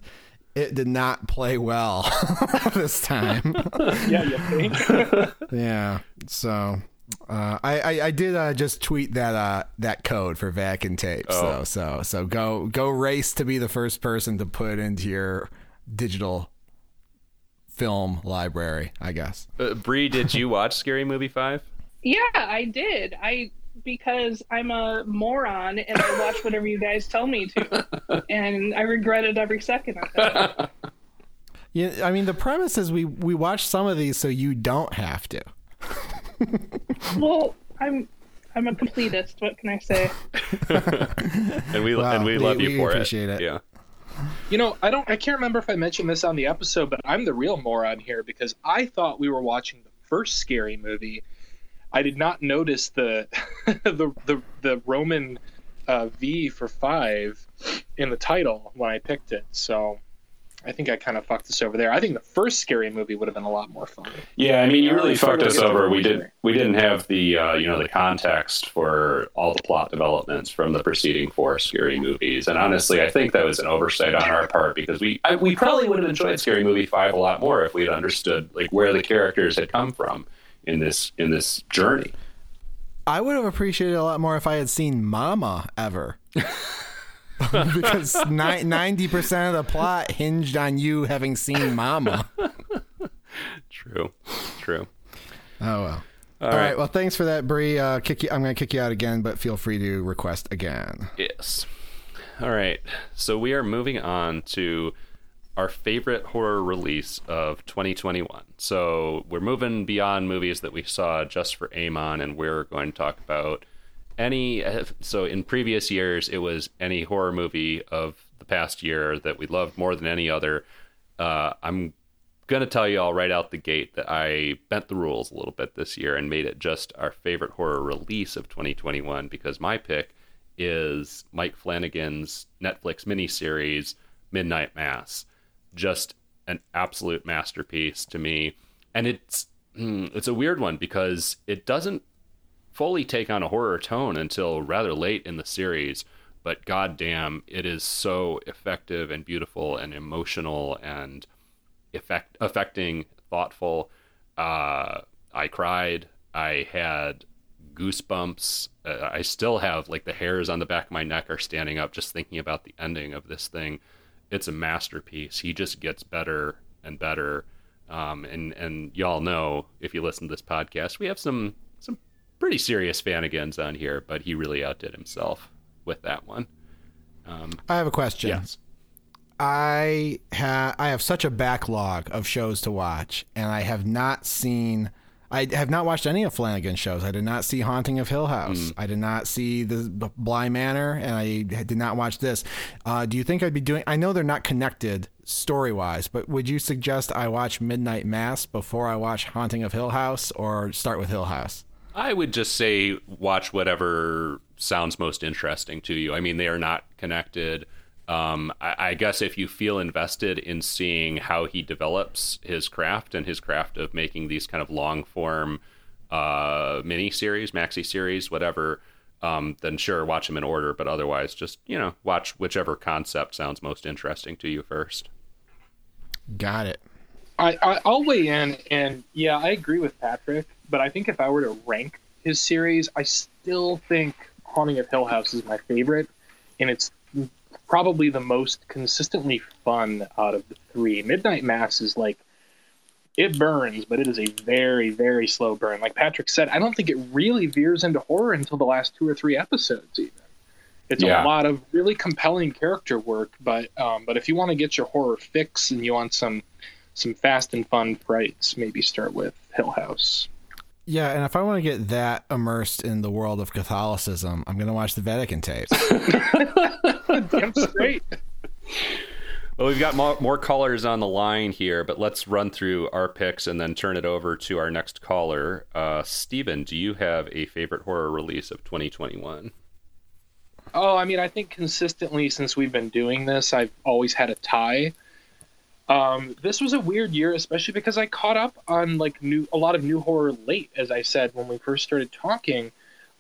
it did not play well [laughs] this time. [laughs] Yeah, you think? yeah, so. Uh, I, I I did uh, just tweet that uh, that code for Vatican tapes. Oh. So so so go go race to be the first person to put into your digital film library. I guess. Uh, Bree, did you watch Scary Movie Five? Yeah, I did. I because I'm a moron and I watch whatever you guys tell me to, [laughs] and I regret it every second of it. Yeah, I mean the premise is we we watch some of these so you don't have to. Well, I'm I'm a completist. What can I say? [laughs] And we Wow, and we, we- love you we for appreciate it. Yeah. You know, I don't I can't remember if I mentioned this on the episode, but I'm the real moron here because I thought we were watching the first scary movie. I did not notice the [laughs] the the, the Roman uh, V for five in the title when I picked it. So I think I kind of fucked us over there. I think the first scary movie would have been a lot more fun. Yeah, I mean, you really fucked us over. We did. there. We didn't have the uh, you know the context for all the plot developments from the preceding four scary movies, and honestly, I think that was an oversight on our part because we I, we probably would have enjoyed Scary Movie Five a lot more if we had understood like where the characters had come from in this in this journey. I would have appreciated it a lot more if I had seen Mama ever. [laughs] [laughs] because ninety percent of the plot hinged on you having seen Mama. [laughs] True, true. Oh well. All All right. right. Well, thanks for that, Bree. Uh, kick you. I'm going to kick you out again, but feel free to request again. Yes. All right. So we are moving on to our favorite horror release of 2021. So we're moving beyond movies that we saw just for Amon, and we're going to talk about any. So in previous years, it was any horror movie of the past year that we loved more than any other. Uh, I'm to tell you all right out the gate that I bent the rules a little bit this year and made it just our favorite horror release of 2021 because my pick is Mike Flanagan's Netflix miniseries Midnight Mass. Just an absolute masterpiece to me, and it's mm, it's a weird one because it doesn't fully take on a horror tone until rather late in the series. But goddamn, it is so effective and beautiful and emotional and effect affecting, thoughtful. Uh, I cried. I had goosebumps. Uh, I still have like the hairs on the back of my neck are standing up just thinking about the ending of this thing. It's a masterpiece. He just gets better and better. Um, and and y'all know if you listen to this podcast, we have some some pretty serious fanigans on here, but he really outdid himself with that one. Um, I have a question. yes. I ha- I have such a backlog of shows to watch, and I have not seen. I have not watched any of Flanagan's shows. I did not see Haunting of Hill House. I did not see the Bly Manor, and I did not watch this. Uh, do you think I'd be doing? I know they're not connected story wise, but would you suggest I watch Midnight Mass before I watch Haunting of Hill House, or start with Hill House? I would just say watch whatever sounds most interesting to you. I mean, they are not connected. Um, I, I guess if you feel invested in seeing how he develops his craft and his craft of making these kind of long form uh, mini series, maxi series, whatever, um, then sure, watch them in order. But otherwise, just you know, watch whichever concept sounds most interesting to you first. Got it. I, I I'll weigh in, and yeah, I agree with Patrick. But I think if I were to rank his series, I still think Haunting of Hill House is my favorite, and it's probably the most consistently fun out of the three. Midnight Mass is like it burns, but it is a very very slow burn. Like Patrick said, I don't think it really veers into horror until the last two or three episodes, even. It's Yeah. a lot of really compelling character work, but um, but if you want to get your horror fix and you want some some fast and fun frights, maybe start with Hill House. Yeah, and if I want to get that immersed in the world of Catholicism, I'm going to watch the Vatican tapes. [laughs] Damn straight. Well, we've got more, more callers on the line here, but let's run through our picks and then turn it over to our next caller. Uh, Steven, do you have a favorite horror release of 2021? Oh, I mean, I think consistently since we've been doing this, I've always had a tie. Um, this was a weird year, especially because I caught up on like new a lot of new horror late, as I said when we first started talking.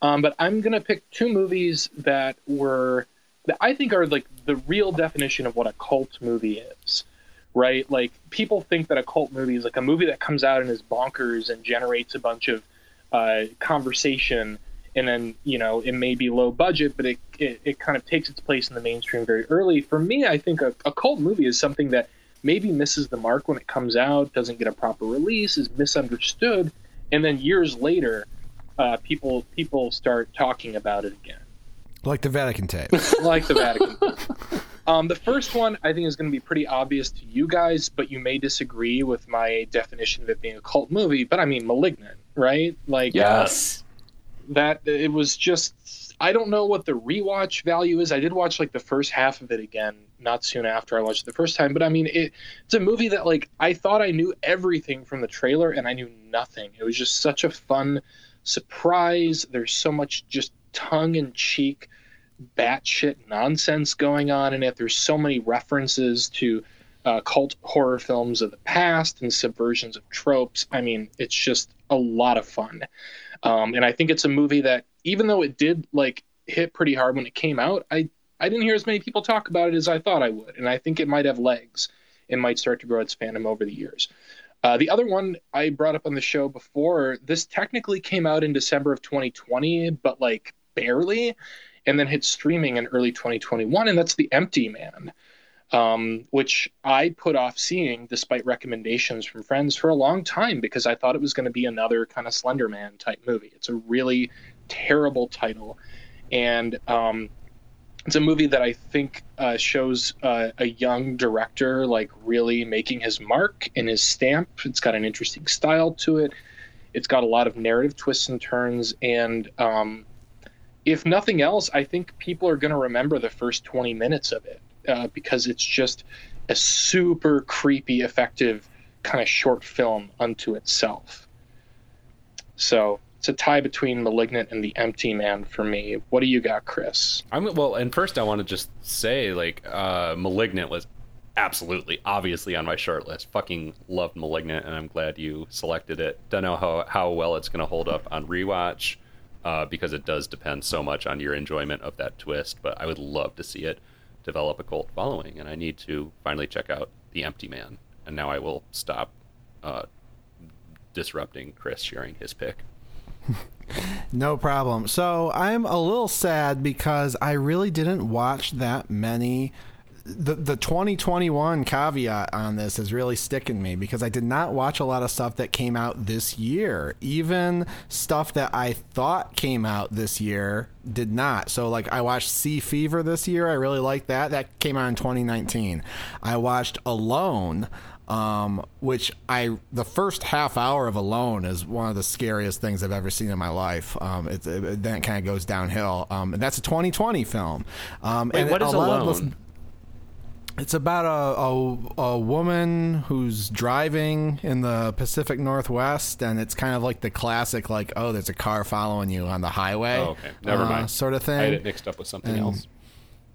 Um, but I'm gonna pick two movies that were that I think are like the real definition of what a cult movie is. Right? Like people think that a cult movie is like a movie that comes out and is bonkers and generates a bunch of uh, conversation and then you know it may be low budget but it, it, it, kind of takes its place in the mainstream very early for me i think a, a cult movie is something that maybe misses the mark when it comes out doesn't get a proper release is misunderstood and then years later uh, people people start talking about it again. Like the vatican tapes [laughs] like the vatican [laughs] um, the first one i think is going to be pretty obvious to you guys but you may disagree with my definition of it being a cult movie but i mean malignant right? Like yes. that it was just I don't know what the rewatch value is. I did watch like the first half of it again not soon after I watched it the first time, but I mean it, it's a movie that like I thought I knew everything from the trailer and I knew nothing. It was just such a fun surprise. There's so much just tongue in cheek batshit nonsense going on in it. There's so many references to uh, cult horror films of the past and subversions of tropes. I mean, it's just a lot of fun. Um, and I think it's a movie that, even though it did like hit pretty hard when it came out, I I didn't hear as many people talk about it as I thought I would, and I think it might have legs. It might start to grow its fandom over the years. Uh, the other one I brought up on the show before, this technically came out in December of 2020, but like barely, and then hit streaming in early 2021, and that's The Empty Man um, which I put off seeing despite recommendations from friends for a long time because I thought it was going to be another kind of Slender Man type movie. It's a really terrible title, and um, it's a movie that I think uh, shows uh, a young director like really making his mark and his stamp. It's got an interesting style to it. It's got a lot of narrative twists and turns, and um, if nothing else, I think people are going to remember the first 20 minutes of it uh, because it's just a super creepy, effective kind of short film unto itself. So it's a tie between Malignant and The Empty Man for me. What do you got, Chris? I'm well. And first, I want to just say, like, uh, Malignant was absolutely, obviously on my short list. Fucking loved Malignant, and I'm glad you selected it. Don't know how how well it's going to hold up on rewatch. Uh, because it does depend so much on your enjoyment of that twist, but I would love to see it develop a cult following, and I need to finally check out The Empty Man. And now I will stop uh, disrupting Chris sharing his pick. No problem. So I'm a little sad because I really didn't watch that many the the 2021 caveat on this is really sticking me because I did not watch a lot of stuff that came out this year. Even stuff that I thought came out this year did not. So like I watched Sea Fever this year. I really liked that. That came out in 2019. I watched Alone um, which I the first half hour of Alone is one of the scariest things I've ever seen in my life. Um, it, it, then it kind of goes downhill. Um, and that's a 2020 film. Um, Wait, and what is Alone? It's about a, a, a woman who's driving in the Pacific Northwest, and it's kind of like the classic, like oh, there's a car following you on the highway. Oh, okay, never uh, mind. Sort of thing. I had it mixed up with something and, else.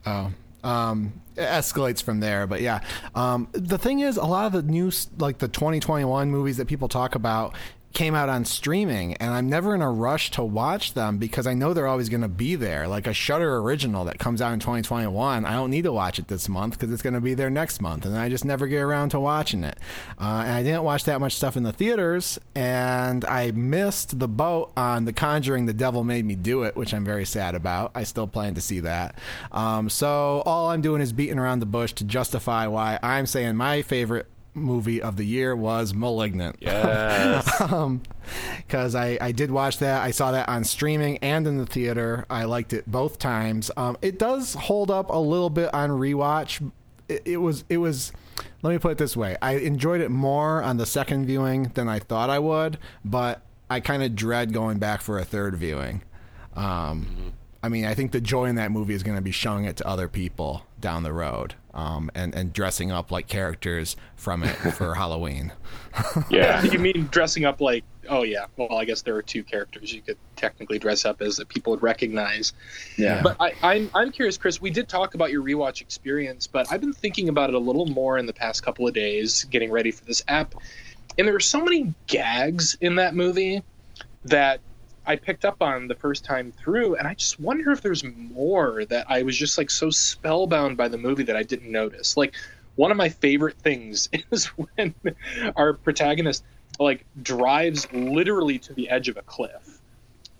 Oh, um, escalates from there. But yeah, um, the thing is, a lot of the new, like the 2021 movies that people talk about, came out on streaming and I'm never in a rush to watch them because I know they're always going to be there. Like a Shudder original that comes out in 2021, I don't need to watch it this month because it's going to be there next month and I just never get around to watching it. Uh, and I didn't watch that much stuff in the theaters and I missed the boat on The Conjuring The Devil Made Me Do It, which I'm very sad about. I still plan to see that. Um, so all I'm doing is beating around the bush to justify why I'm saying my favorite movie of the year was Malignant. Yes. Because [laughs] um, I, I did watch that. I saw that on streaming and in the theater. I liked it both times. Um, it does hold up a little bit on rewatch. It, it was it was. Let me put it this way: I enjoyed it more on the second viewing than I thought I would, but I kind of dread going back for a third viewing. Um, mm-hmm. I mean, I think the joy in that movie is going to be showing it to other people down the road. Um, and and dressing up like characters from it for [laughs] Halloween. Yeah. [laughs] you mean dressing up like? Oh yeah. Well, I guess there are two characters you could technically dress up as that people would recognize. Yeah. But I, I'm I'm curious, Chris. We did talk about your rewatch experience, but I've been thinking about it a little more in the past couple of days, getting ready for this app. And there are so many gags in that movie that I picked up on the first time through, and I just wonder if there's more that I was just like so spellbound by the movie that I didn't notice. Like one of my favorite things [laughs] is when our protagonist like drives literally to the edge of a cliff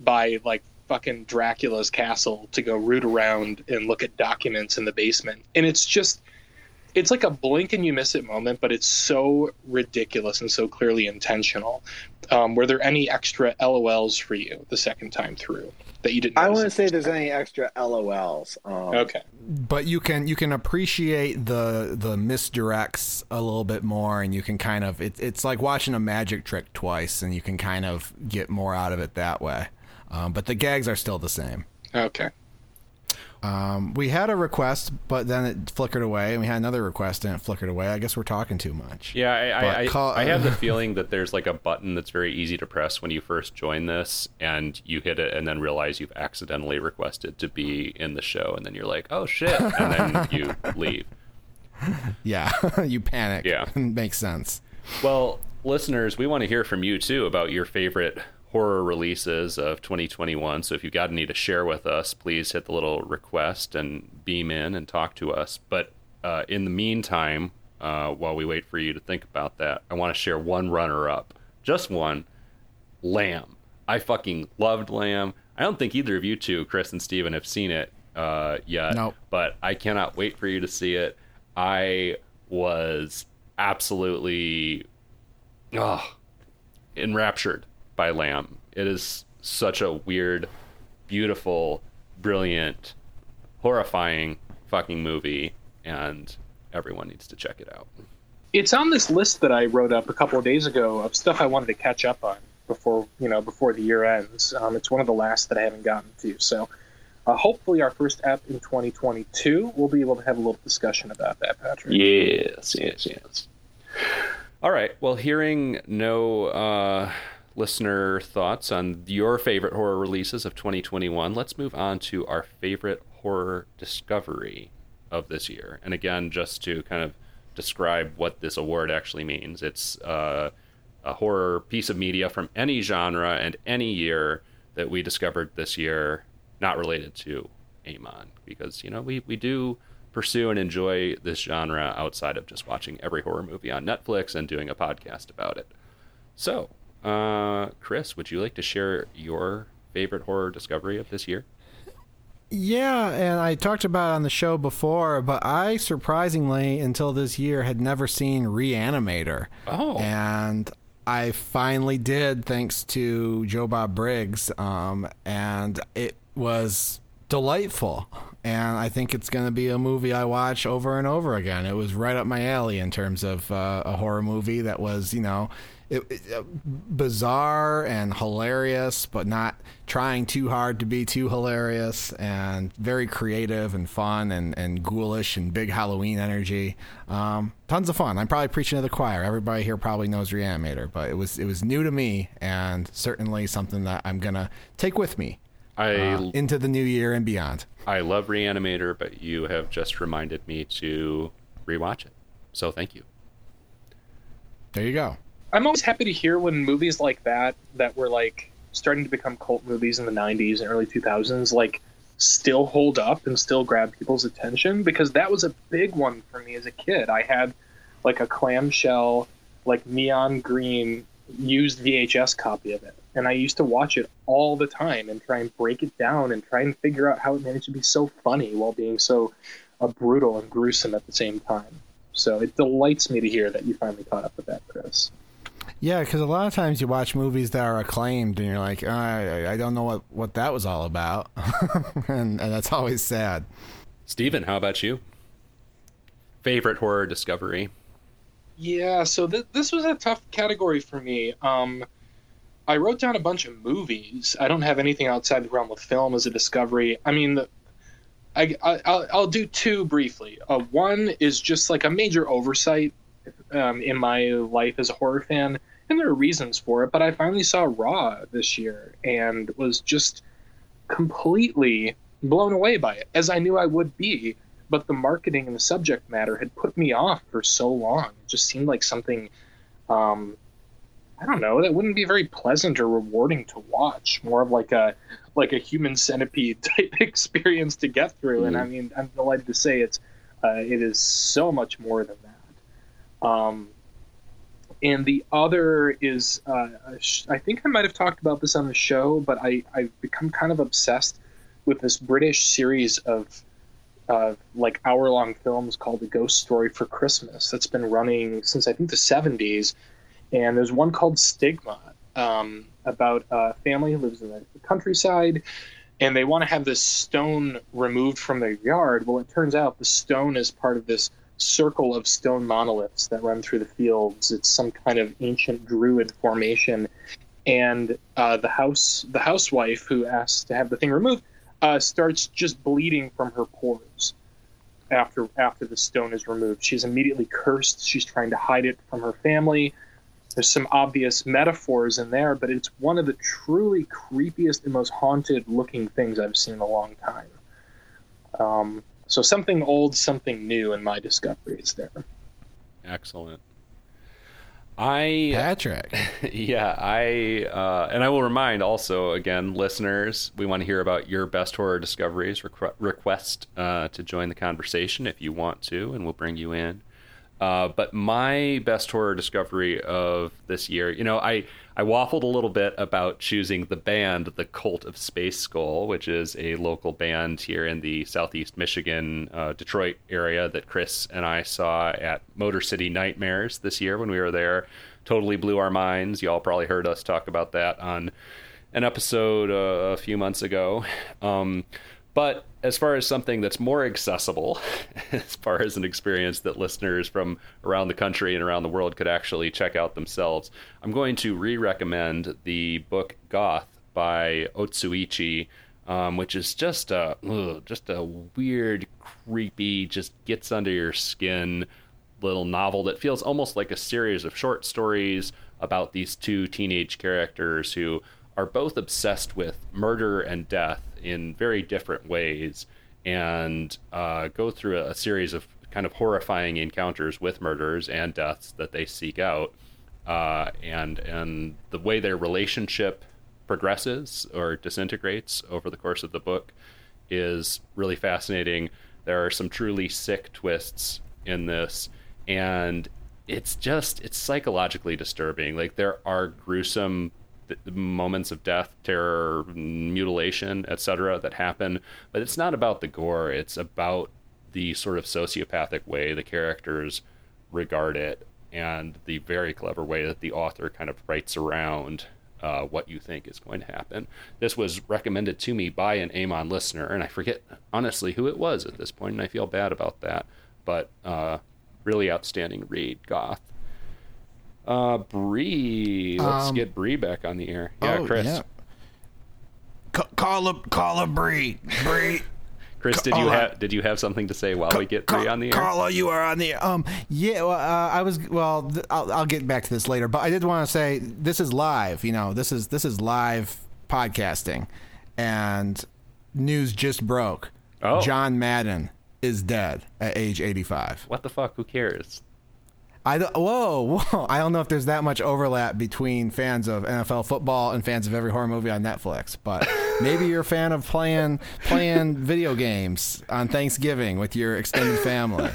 by like fucking Dracula's castle to go root around and look at documents in the basement. And it's just it's like a blink and you miss it moment, but it's so ridiculous and so clearly intentional. Um, were there any extra LOLs for you the second time through that you didn't? I notice wouldn't the say there's time? any extra LOLs. Um, Okay. but you can you can appreciate the the misdirects a little bit more and you can kind of it, it's like watching a magic trick twice and you can kind of get more out of it that way um, but the gags are still the same Okay. Um, we had a request but then it flickered away and we had another request and it flickered away i guess we're talking too much Yeah, I, I, I, call- I have the [laughs] feeling that there's like a button that's very easy to press when you first join this, and you hit it and then realize you've accidentally requested to be in the show, and then you're like, oh shit, and then [laughs] you leave. yeah [laughs] you panic Yeah. makes sense Well, listeners, we want to hear from you too about your favorite horror releases of 2021. So if you've got any to share with us, please hit the little request and beam in and talk to us. But uh, in the meantime, uh, while we wait for you to think about that, I want to share one runner up, just one Lamb. I fucking loved Lamb. I don't think either of you two, Chris and Steven, have seen it uh, yet. Nope. But I cannot wait for you to see it. I was absolutely oh, enraptured by Lamb. It is such a weird, beautiful, brilliant, horrifying fucking movie, and everyone needs to check it out. It's on this list that I wrote up a couple of days ago of stuff I wanted to catch up on before you know before the year ends. Um, it's one of the last that I haven't gotten to. So uh, hopefully, our first app in 2022, we'll be able to have a little discussion about that, Patrick. Yes, yes, yes. All right. Well, hearing no uh, listener thoughts on your favorite horror releases of 2021, let's move on to our favorite horror discovery of this year. And again, just to kind of describe what this award actually means, it's uh, a horror piece of media from any genre and any year that we discovered this year, not related to Amon, because you know we we do pursue and enjoy this genre outside of just watching every horror movie on Netflix and doing a podcast about it. So, uh, Chris, would you like to share your favorite horror discovery of this year? Yeah, and I talked about it on the show before, but I surprisingly, until this year, had never seen Reanimator. Oh. And I finally did, thanks to Joe Bob Briggs. Um, and it was delightful. And I think it's going to be a movie I watch over and over again. It was right up my alley in terms of uh, a horror movie that was, you know, it, it, uh, bizarre and hilarious, but not trying too hard to be too hilarious, and very creative and fun and, and ghoulish and big Halloween energy. Um, tons of fun. I'm probably preaching to the choir. Everybody here probably knows Reanimator, but it was it was new to me and certainly something that I'm gonna take with me I uh, into the new year and beyond. I love Reanimator, but you have just reminded me to rewatch it. So thank you. There you go. I'm always happy to hear when movies like that, that were like starting to become cult movies in the 90s and early 2000s, like still hold up and still grab people's attention because that was a big one for me as a kid. I had like a clamshell, like neon green used VHS copy of it. And I used to watch it all the time and try and break it down and try and figure out how it managed to be so funny while being so uh, brutal and gruesome at the same time. So it delights me to hear that you finally caught up with that, Chris. Yeah, because a lot of times you watch movies that are acclaimed, and you're like, I, I don't know what, what that was all about, [laughs] and, and that's always sad. Steven, how about you? Favorite horror discovery? Yeah, so th- this was a tough category for me. Um, I wrote down a bunch of movies. I don't have anything outside the realm of film as a discovery. I mean, the, I, I will do two briefly. Uh, one is just like a major oversight um, in my life as a horror fan, and there are reasons for it. But I finally saw Raw this year and was just completely blown away by it, as I knew I would be. But the marketing and the subject matter had put me off for so long. It just seemed like something, um, I don't know, that wouldn't be very pleasant or rewarding to watch. More of like a like a human centipede [laughs] type experience to get through. Mm. And I mean, I'm delighted to say it's uh, it is so much more than that. Um, and the other is uh, I think I might have talked about this on the show, but I I've become kind of obsessed with this British series of uh, like hour long films called The Ghost Story for Christmas that's been running since I think the 70s. And there's one called Stigma um, about a family who lives in the countryside and they want to have this stone removed from their yard. Well, it turns out the stone is part of this circle of stone monoliths that run through the fields. It's some kind of ancient druid formation. And uh, the house, the housewife who asks to have the thing removed, uh, starts just bleeding from her pores after after the stone is removed. She's immediately cursed. She's trying to hide it from her family. There's some obvious metaphors in there, but it's one of the truly creepiest and most haunted looking things I've seen in a long time. Um, so something old, something new in my discoveries there. Excellent. I Patrick. [laughs] Yeah, I uh, and I will remind also again, listeners, we want to hear about your best horror discoveries. Requ- request uh, to join the conversation if you want to, and we'll bring you in. Uh, but my best horror discovery of this year, you know, I, I waffled a little bit about choosing the band, the Cult of Space Skull, which is a local band here in the southeast Michigan, uh, Detroit area that Chris and I saw at Motor City Nightmares this year when we were there. Totally blew our minds. Y'all probably heard us talk about that on an episode uh, a few months ago. Um, but as far as something that's more accessible, [laughs] as far as an experience that listeners from around the country and around the world could actually check out themselves, I'm going to re recommend the book Goth by Otsuichi. Um, which is just a ugh, just a weird, creepy, just gets under your skin little novel that feels almost like a series of short stories about these two teenage characters who are both obsessed with murder and death in very different ways and uh, go through a, series of kind of horrifying encounters with murders and deaths that they seek out. Uh, and and the way their relationship progresses or disintegrates over the course of the book is really fascinating. There are some truly sick twists in this, and it's just it's psychologically disturbing. Like there are gruesome moments of death, terror, mutilation, etc., that happen. But it's not about the gore. It's about the sort of sociopathic way the characters regard it, and the very clever way that the author kind of writes around uh, what you think is going to happen. This was recommended to me by an Amon listener, and I forget honestly who it was at this point, and I feel bad about that. But uh, really outstanding read, Goth. Uh, Bree, let's um, get Bree back on the air. Yeah, oh, Chris. Yeah. C- call up, call up Bree. Bree. [laughs] Chris, did you have did you have something to say while we get Bree on the air? Carla, you are on the air. Um, yeah, well, uh, I was. Well, th- I'll, I'll get back to this later, but I did want to say this is live. You know, this is this is live podcasting, and news just broke. Oh. John Madden is dead at age 85. What the fuck? Who cares? I don't, whoa, [laughs] whoa! I don't know if there's that much overlap between fans of NFL football and fans of every horror movie on Netflix, but [laughs] maybe you're a fan of playing playing video games on Thanksgiving with your extended family,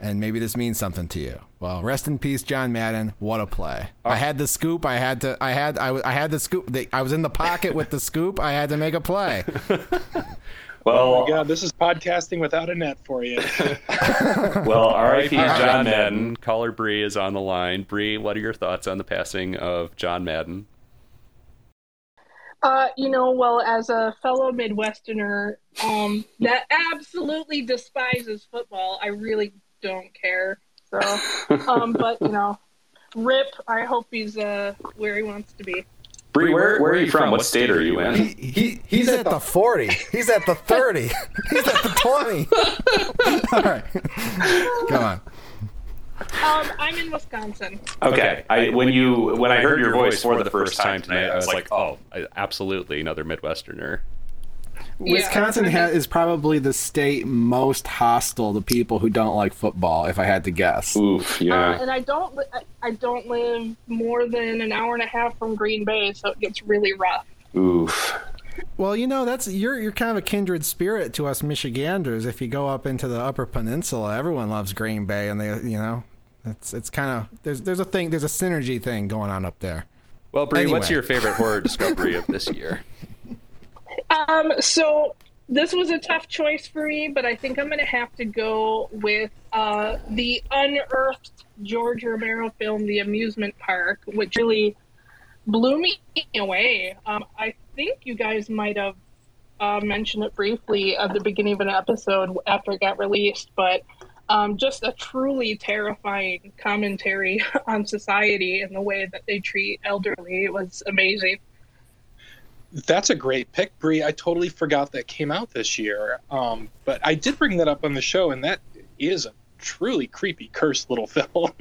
and maybe this means something to you. Well, rest in peace, John Madden. What a play! I had the scoop. I had to. I had. I, I had the scoop. I was in the pocket with the scoop. I had to make a play. [laughs] Well, oh my God, this is podcasting without a net for you. [laughs] well, R.I.P. John Madden. Caller Bree is on the line. Bree, what are your thoughts on the passing of John Madden? Uh, you know, well, as a fellow Midwesterner um, that absolutely despises football, I really don't care. So, um, but you know, rip. I hope he's uh, where he wants to be. Bree, where, where are you from? What state are you in? He, he he's at the forty. He's at the thirty. [laughs] He's at the twenty. [laughs] All right, come on. Um, I'm in Wisconsin. Okay. I when you when I heard your voice for the first time tonight, I was like, oh, I- absolutely another Midwesterner. Wisconsin ha- is probably the state most hostile to people who don't like football. If I had to guess. Oof, Uh, yeah. and I don't, I- I don't live more than an hour and a half from Green Bay, so it gets really rough. Oof. Well, you know that's you're you're kind of a kindred spirit to us Michiganders. If you go up into the Upper Peninsula, everyone loves Green Bay, and they you know it's it's kind of there's there's a thing there's a synergy thing going on up there. Well, Bree, what's your favorite horror discovery of this year? [laughs] Um, so this was a tough choice for me, but I think I'm going to have to go with uh, the unearthed George Romero film, The Amusement Park, which really blew me away. Um, I think you guys might have uh, mentioned it briefly at the beginning of an episode after it got released, but um, just a truly terrifying commentary [laughs] on society and the way that they treat elderly. It was amazing. That's a great pick, Bree. I totally forgot that came out this year. Um, but I did bring that up on the show, and that is a truly creepy, cursed little [laughs] film.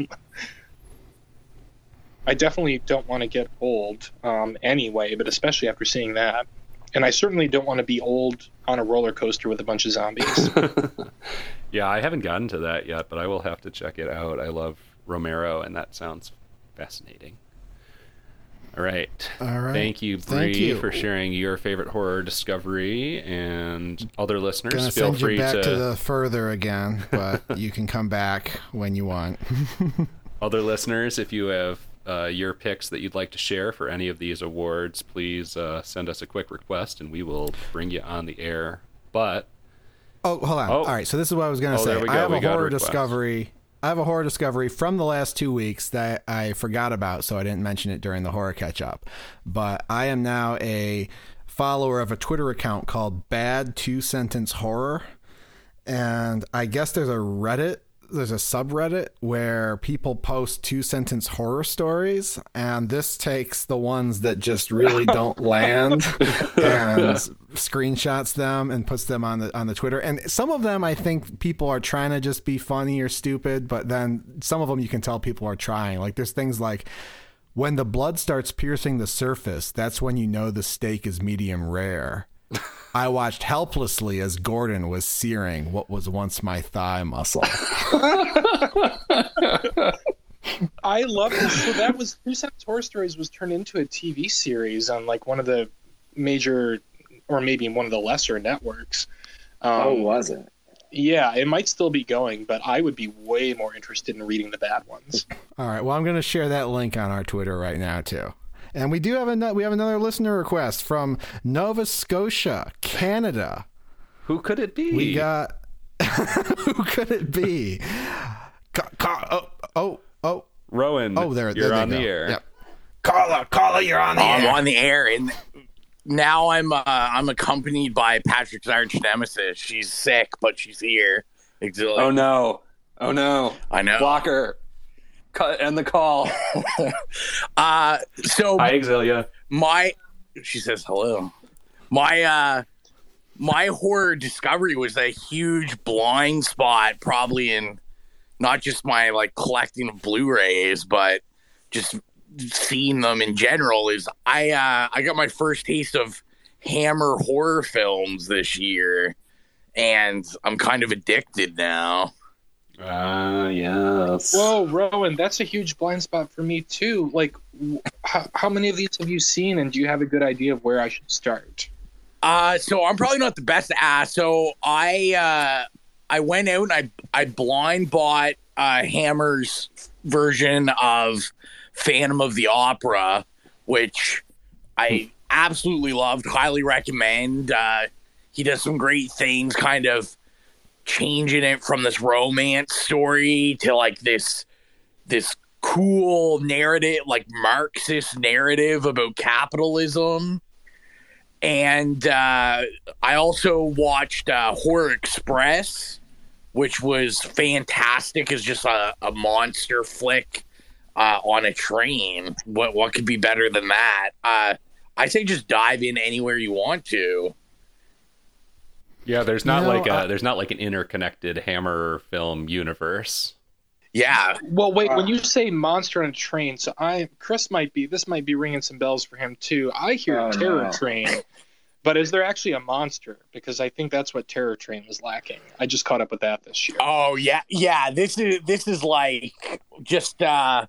I definitely don't want to get old um, anyway, but especially after seeing that. And I certainly don't want to be old on a roller coaster with a bunch of zombies. [laughs] yeah, I haven't gotten to that yet, but I will have to check it out. I love Romero, and that sounds fascinating. All right. All right. Thank you, Bree, for sharing your favorite horror discovery. And other listeners, Gonna feel send free you back to, to the further again, but you can come back when you want. [laughs] other listeners, if you have uh, your picks that you'd like to share for any of these awards, please uh, send us a quick request, and we will bring you on the air. But Oh, hold on. Oh. All right, so this is what I was going to Oh, say. I have We a horror request. discovery. I have a horror discovery from the last two weeks that I forgot about, so I didn't mention it during the horror catch up. But I am now a follower of a Twitter account called Bad Two Sentence Horror, and I guess there's a Reddit. There's a subreddit where people post two sentence horror stories, and this takes the ones that just really don't land [laughs] and screenshots them and puts them on the on the Twitter. And some of them, I think people are trying to just be funny or stupid, but then some of them you can tell people are trying. Like there's things like when the blood starts piercing the surface, that's when you know the steak is medium rare. I watched helplessly as Gordon was searing what was once my thigh muscle. [laughs] I love this. So that was Two Sentence Horror Stories was turned into a TV series on like one of the major, or maybe one of the lesser networks. Um, oh, was it? Yeah, it might still be going, but I would be way more interested in reading the bad ones. All right. Well, I'm going to share that link on our Twitter right now too. And we do have a we have another listener request from Nova Scotia, Canada. who could it be? We got [laughs] who could it be? Ca- ca- oh, oh, oh, Rowan. oh! There, you're there they on the go. air. Yep. Carla, Carla, you're on the I'm air. on the air, and now I'm uh, I'm accompanied by Patrick's arch nemesis. She's sick, but she's here. Exili- Oh no! Oh no! I know. Blocker. Cut end the call. [laughs] Uh, so Hi, Exilia. my she says hello. My uh my horror discovery was a huge blind spot, probably in not just my like collecting of Blu-rays, but just seeing them in general. Is I uh I got my first taste of Hammer horror films this year, and I'm kind of addicted now. Ah, yes. Whoa, Rowan, that's a huge blind spot for me too. Like, w- how, how many of these have you seen, and do you have a good idea of where I should start? Uh, so I'm probably not the best ass. So I uh, I went out and I I blind bought uh, Hammer's version of Phantom of the Opera, which I absolutely loved. Highly recommend. Uh, he does some great things, kind of changing it from this romance story to like this this cool narrative, like Marxist narrative about capitalism and uh, I also watched uh, Horror Express, which was fantastic. It's just a, a monster flick uh, on a train. What what could be better than that? Uh, I say just dive in anywhere you want to. Yeah, there's not You know, like a, I- there's not like an interconnected Hammer film universe. Yeah, Well, wait. Uh, when you say monster on a train, so I Chris might be this might be ringing some bells for him too. I hear Oh, Terror no. Train, but is there actually a monster? Because I think that's what Terror Train was lacking. I just caught up with that this year. Oh yeah, yeah. This is this is like just uh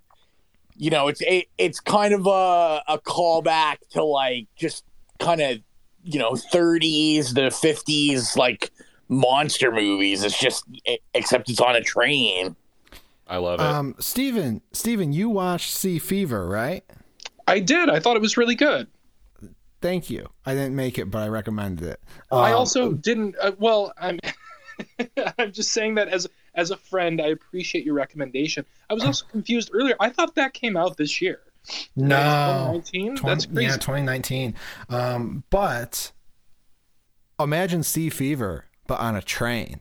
you know, it's it, it's kind of a a callback to like just kind of you know 30s the 50s like monster movies. It's just except it's on a train. I love it. Um, Steven, Steven, you watched Sea Fever, right? I did. I thought it was really good. Thank you. I didn't make it, but I recommended it. I Um, also didn't. Uh, well, I'm. [laughs] I'm just saying that as as a friend, I appreciate your recommendation. I was also confused earlier. I thought that came out this year. no 2019. 20 That's crazy. Yeah, 2019. Um, but imagine Sea Fever, but on a train.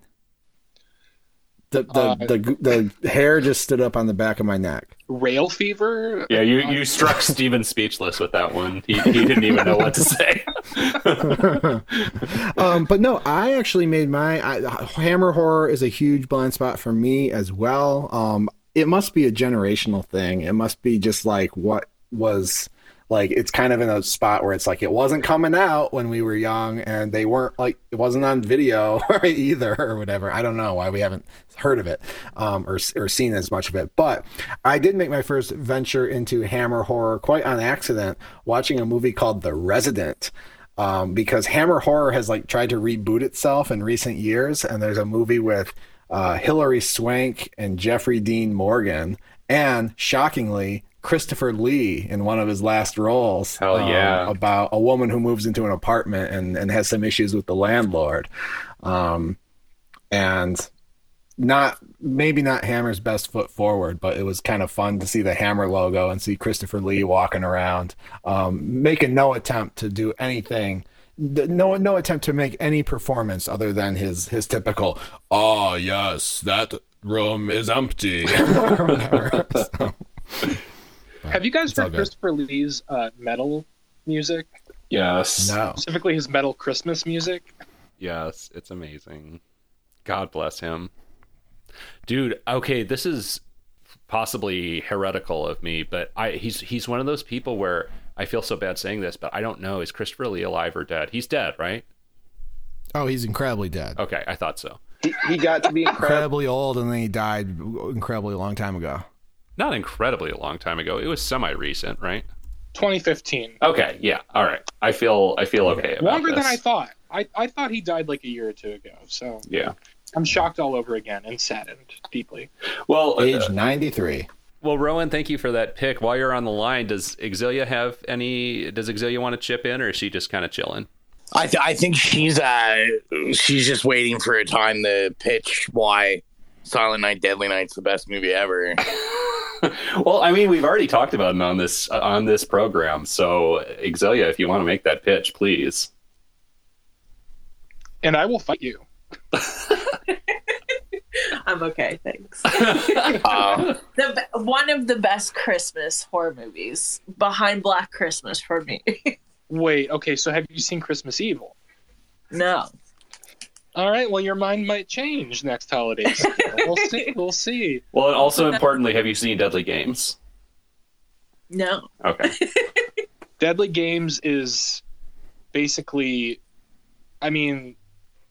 The the, Uh, the the hair just stood up on the back of my neck. Rail fever. yeah, you, you struck [laughs] Steven speechless with that one. He, he didn't even know what to say. [laughs] um, but no, I actually made my I, Hammer horror is a huge blind spot for me as well. Um, it must be a generational thing. It must be just like what was like. It's kind of in a spot where it's like it wasn't coming out when we were young, and they weren't like it wasn't on video [laughs] either or whatever. I don't know why we haven't heard of it um, or or seen as much of it. But I did make my first venture into Hammer horror quite on accident, watching a movie called The Resident um, because Hammer Horror has like tried to reboot itself in recent years, and there's a movie with uh, Hilary Swank and Jeffrey Dean Morgan, and shockingly Christopher Lee in one of his last roles. Hell um, yeah. about a woman who moves into an apartment and and has some issues with the landlord, um, and not maybe not Hammer's best foot forward, but it was kind of fun to see the Hammer logo and see Christopher Lee walking around, um, making no attempt to do anything, no no attempt to make any performance other than his his typical "Oh yes, that room is empty." [laughs] or whatever. So, Have you guys heard. Christopher Lee's uh, metal music, yes. no, specifically his metal Christmas music? Yes, it's amazing. God bless him. Dude, okay, this is possibly heretical of me, but I he's he's one of those people where I feel so bad saying this, but I don't know is Christopher Lee alive or dead? He's dead, right? oh, he's incredibly dead, Okay, I thought so. He, he got to be [laughs] incredibly old, and then he died incredibly long time ago. Not incredibly a long time ago. It was semi recent, right? 2015. Okay, yeah. All right. I feel I feel okay about Longer than. I thought. I, I thought he died like a year or two ago. So Yeah. I'm shocked all over again and saddened deeply. Well, uh, Age ninety three. well, Rowan, thank you for that pick. While you're on the line, does Exilia have any? Does Exilia want to chip in, or is she just kind of chilling? I th- I think she's uh she's just waiting for a time to pitch why Silent Night Deadly Night's the best movie ever. [laughs] [laughs] well, I mean, we've already talked about it on this uh, on this program. So, Exilia, if you want to make that pitch, please. And I will fight you. [laughs] I'm okay, thanks. Uh, [laughs] the one of the best Christmas horror movies behind Black Christmas for me. Wait, okay, so have you seen Christmas Evil? no, All right, well, your mind might change next holiday season. we'll [laughs] see. We'll see. Well, and also importantly, have you seen Deadly Games? no. Okay. [laughs] Deadly Games is basically, I mean,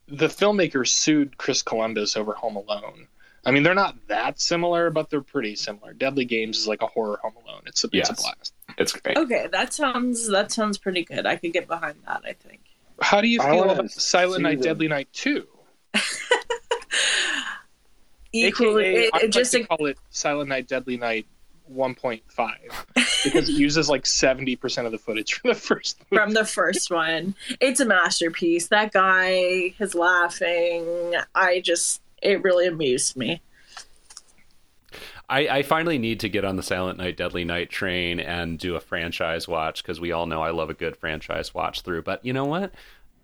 the filmmaker sued Chris Columbus over Home Alone. I mean, they're not that similar, but they're pretty similar. Deadly Games is like a horror Home Alone. It's a, it's a blast. It's great. Okay, that sounds that sounds pretty good. I could get behind that. I think. How do you feel about Silent Night, them. Deadly Night 2? [laughs] Equally, AKA, it, I it like just to call it Silent Night, Deadly Night 1.5 because it uses like 70% of the footage from the first movie. [laughs] from the first one. It's a masterpiece. That guy is laughing. I just it really amused me. I, I finally need to get on the Silent Night, Deadly Night train and do a franchise watch because we all know I love a good franchise watch through. But you know what?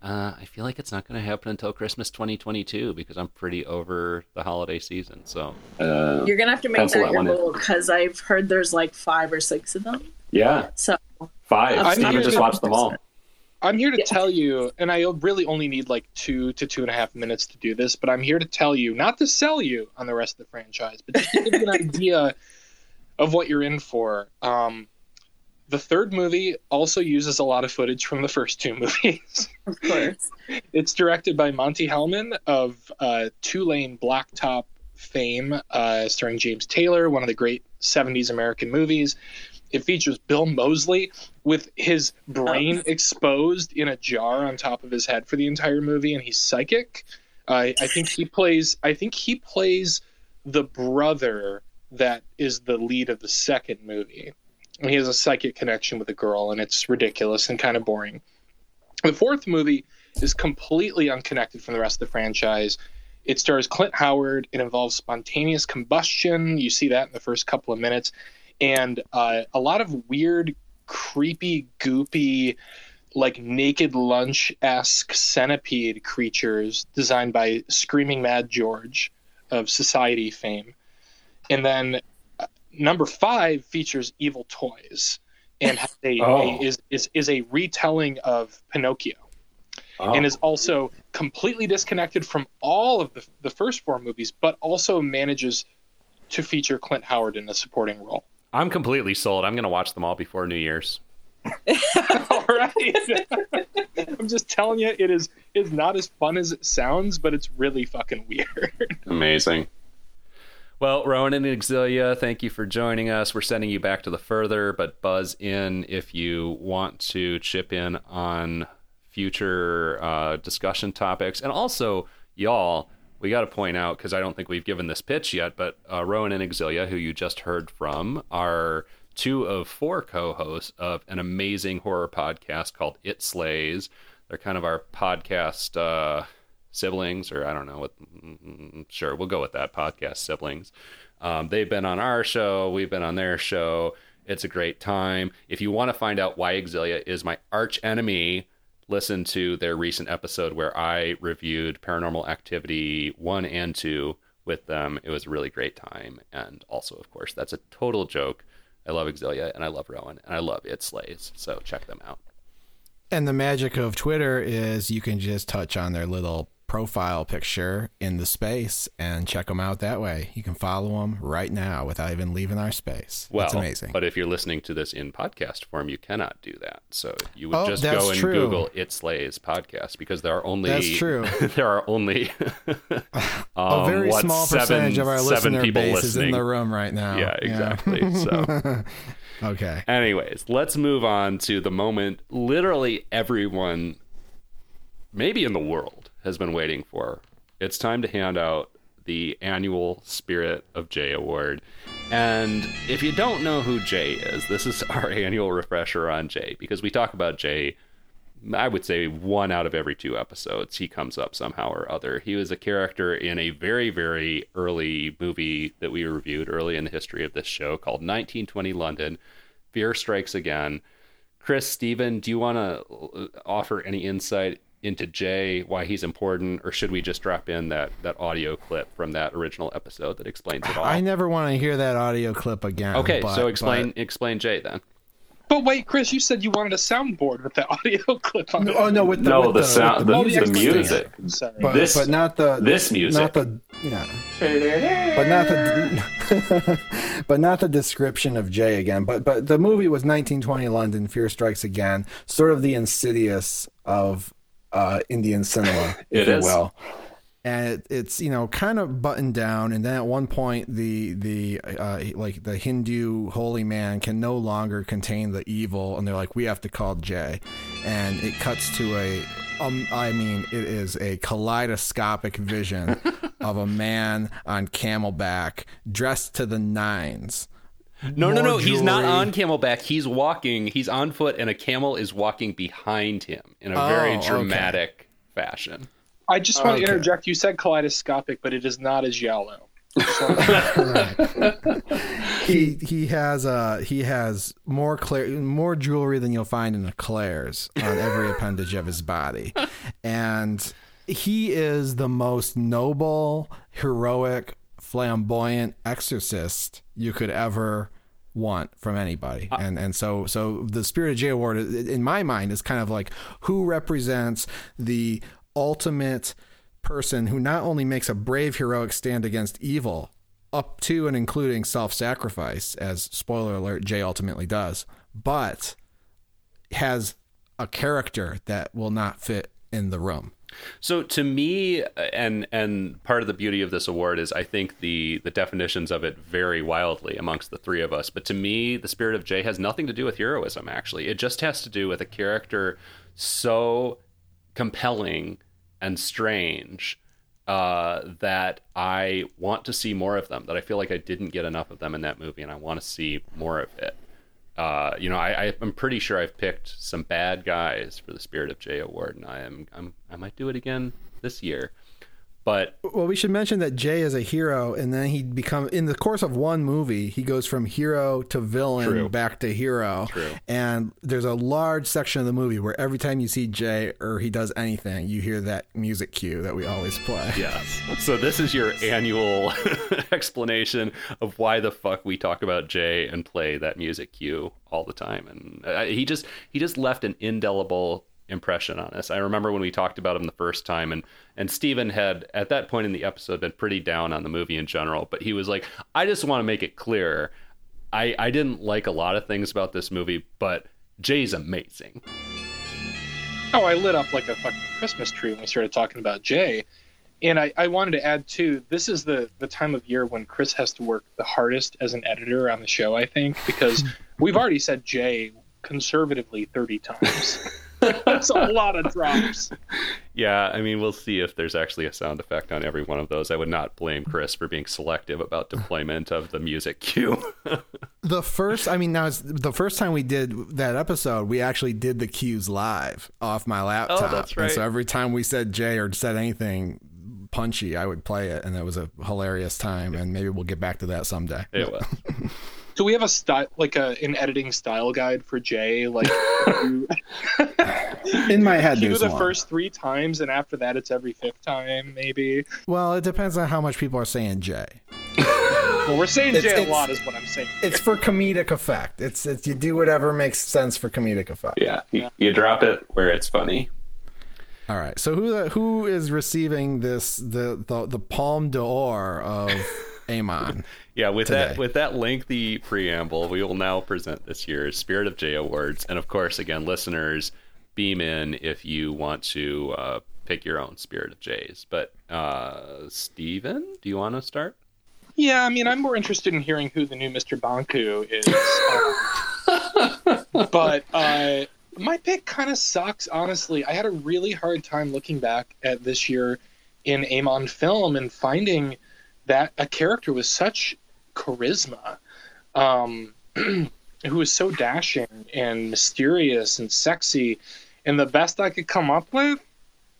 Uh, I feel like it's not going to happen until Christmas 2022 because I'm pretty over the holiday season. So Uh, You're gonna have to make that that your one goal because I've heard there's like five or six of them. yeah, So five. I'm Steven here just to- watched them all. I'm here to tell you, and I really only need like two to two and a half minutes to do this, but I'm here to tell you, not to sell you on the rest of the franchise, but just to give you an [laughs] idea of what you're in for. Um, the third movie also uses a lot of footage from the first two [laughs] movies. of course, It's directed by Monte Hellman of uh, Two Lane Blacktop fame, uh, starring James Taylor, one of the great 70s American movies. It features Bill Moseley with his brain exposed in a jar on top of his head for the entire movie, and he's psychic. Uh, I think he plays. I think he plays the brother that is the lead of the second movie. And he has a psychic connection with a girl, and it's ridiculous and kind of boring. The fourth movie is completely unconnected from the rest of the franchise. It stars Clint Howard. It involves spontaneous combustion. You see that in the first couple of minutes. And uh, a lot of weird, creepy, goopy, like naked lunch esque centipede creatures designed by Screaming Mad George of Society fame. And then uh, number five features Evil Toys and has a, Oh. a- is, is, is a retelling of Pinocchio Oh. and is also completely disconnected from all of the, the first four movies, but also manages to feature Clint Howard in a supporting role. I'm completely sold. I'm going to watch them all before New Year's. [laughs] all right. [laughs] I'm just telling you, it is is not as fun as it sounds, but it's really fucking weird. [laughs] Amazing. Well, Rowan and Exilia, thank you for joining us. We're sending you back to the further, but buzz in if you want to chip in on future uh, discussion topics. And also, y'all, we got to point out, because I don't think we've given this pitch yet, but uh, Rowan and Exilia, who you just heard from, are two of four co hosts of an amazing horror podcast called It Slays. They're kind of our podcast. Uh, siblings, or I don't know what. mm, Sure, we'll go with that podcast siblings. Um, they've been on our show. We've been on their show. It's a great time. If you want to find out why Exilia is my arch enemy, listen to their recent episode where I reviewed Paranormal Activity 1 and 2 with them. It was a really great time. And also, of course, that's a total joke. I love Exilia and I love Rowan and I love It Slays. So check them out. And the magic of Twitter is you can just touch on their little profile picture in the space and check them out that way. You can follow them right now without even leaving our space. Well, That's amazing. But if you're listening to this in podcast form, you cannot do that. So you would Oh, just go and true. Google "It Slays" podcast because there are only That's true. [laughs] there are only [laughs] a um, very what, small seven- percentage of our seven listener base is in the room right now. Yeah, exactly. So. [laughs] okay. Anyways, let's move on to the moment literally everyone, maybe in the world, has been waiting for. It's time to hand out the annual Spirit of Jay Award. And if you don't know who Jay is, this is [laughs] our annual refresher on Jay because we talk about Jay. I would say one out of every two episodes, he comes up somehow or other. He was a character in a very, very early movie that we reviewed early in the history of this show called 1920 London. Fear Strikes Again. Chris, Steven, do you want to uh, offer any insight into Jay, why he's important, or should we just drop in that, that audio clip from that original episode that explains it all? I never want to hear that audio clip again. okay, but- so explain but- explain Jay then. But wait, Chris, you said you wanted a soundboard with the [laughs] audio clip on it. Oh no, with the, No, with the sound- with the- Oh, the music. Sorry. but, this- but not the this music. not the yeah, but not the [laughs] but not the description of Jay again. But but the movie was 1920 London. Fear Strikes Again. Sort of the Insidious of uh, Indian cinema, [laughs] if It you is. will. And it, it's you know kind of buttoned down, and then at one point the the uh, like the Hindu holy man can no longer contain the evil, and they're like we have to call Jay, and it cuts to a um I mean it is a kaleidoscopic vision [laughs] of a man on camelback dressed to the nines. No, no, More no. He's not on camelback. He's walking. He's on foot, and a camel is walking behind him in a Oh, very okay. dramatic fashion. I just want Okay. to interject. You said kaleidoscopic, but it is not as yellow. [laughs] He he has uh he has more Claire, more jewelry than you'll find in a Claire's on every appendage of his body, and he is the most noble, heroic, flamboyant exorcist you could ever want from anybody. Uh, and and so so the Spirit of Jay award in my mind is kind of like who represents the ultimate person who not only makes a brave heroic stand against evil up to and including self-sacrifice as spoiler alert Jay ultimately does, but has a character that will not fit in the room. So to me, and and part of the beauty of this award is I think the the definitions of it vary wildly amongst the three of us. But to me, the spirit of Jay has nothing to do with heroism. Actually, it just has to do with a character so compelling and strange uh, that I want to see more of them. That I feel like I didn't get enough of them in that movie, and I want to see more of it. Uh, you know, I, I'm pretty sure I've picked some bad guys for the Spirit of Jay award, and I am I'm, I might do it again this year. But well, we should mention that Jay is a hero, and then he become in the course of one movie, he goes from hero to villain True. back to hero. True. And there's a large section of the movie where every time you see Jay or he does anything, you hear that music cue that we always play. yes, so this is your annual [laughs] explanation of why the fuck we talk about Jay and play that music cue all the time, and uh, he just he just left an indelible impression on us. I remember when we talked about him the first time, and and Steven had at that point in the episode been pretty down on the movie in general, but he was like, I just want to make it clear, I I didn't like a lot of things about this movie, but Jay's amazing. Oh, I lit up like a fucking Christmas tree when we started talking about Jay. And I, I wanted to add too, this is the, the time of year when Chris has to work the hardest as an editor on the show, I think, because [laughs] we've already said Jay conservatively 30 times. [laughs] That's a lot of drops. Yeah, I mean, we'll see if there's actually a sound effect on every one of those. I would not blame Chris for being selective about deployment of the music cue. [laughs] The first, I mean, now it's the first time we did that episode, we actually did the cues live off my laptop. Oh, that's And right. so every time we said Jay or said anything punchy, I would play it, and it was a hilarious time. And maybe we'll get back to that someday. it was. [laughs] Do we have a style, like a an editing style guide for Jay? Like, you [laughs] In my head, cue there's the one. first three times, and after that, it's every fifth time, maybe. Well, it depends on how much people are saying Jay. Well, we're saying It's- Jay a it's- lot, is what I'm saying. It's for comedic effect. It's, it's you do whatever makes sense for comedic effect. Yeah, you, you drop it where it's funny. All right. So who who is receiving this the the, the Palme d'Or of [laughs] Amon? Yeah, with Today. that with that lengthy preamble, we will now present this year's Spirit of Jay Awards, and of course, again, listeners, beam in if you want to uh, pick your own Spirit of Jay's. But uh, Steven, do you want to start? Yeah, I mean, I'm more interested in hearing who the new Mr. Banku is. um, [laughs] but uh, my pick kind of sucks, honestly. I had a really hard time looking back at this year in Amon film and finding that a character with such charisma, um, [clears throat] who was so dashing and mysterious and sexy. And the best I could come up with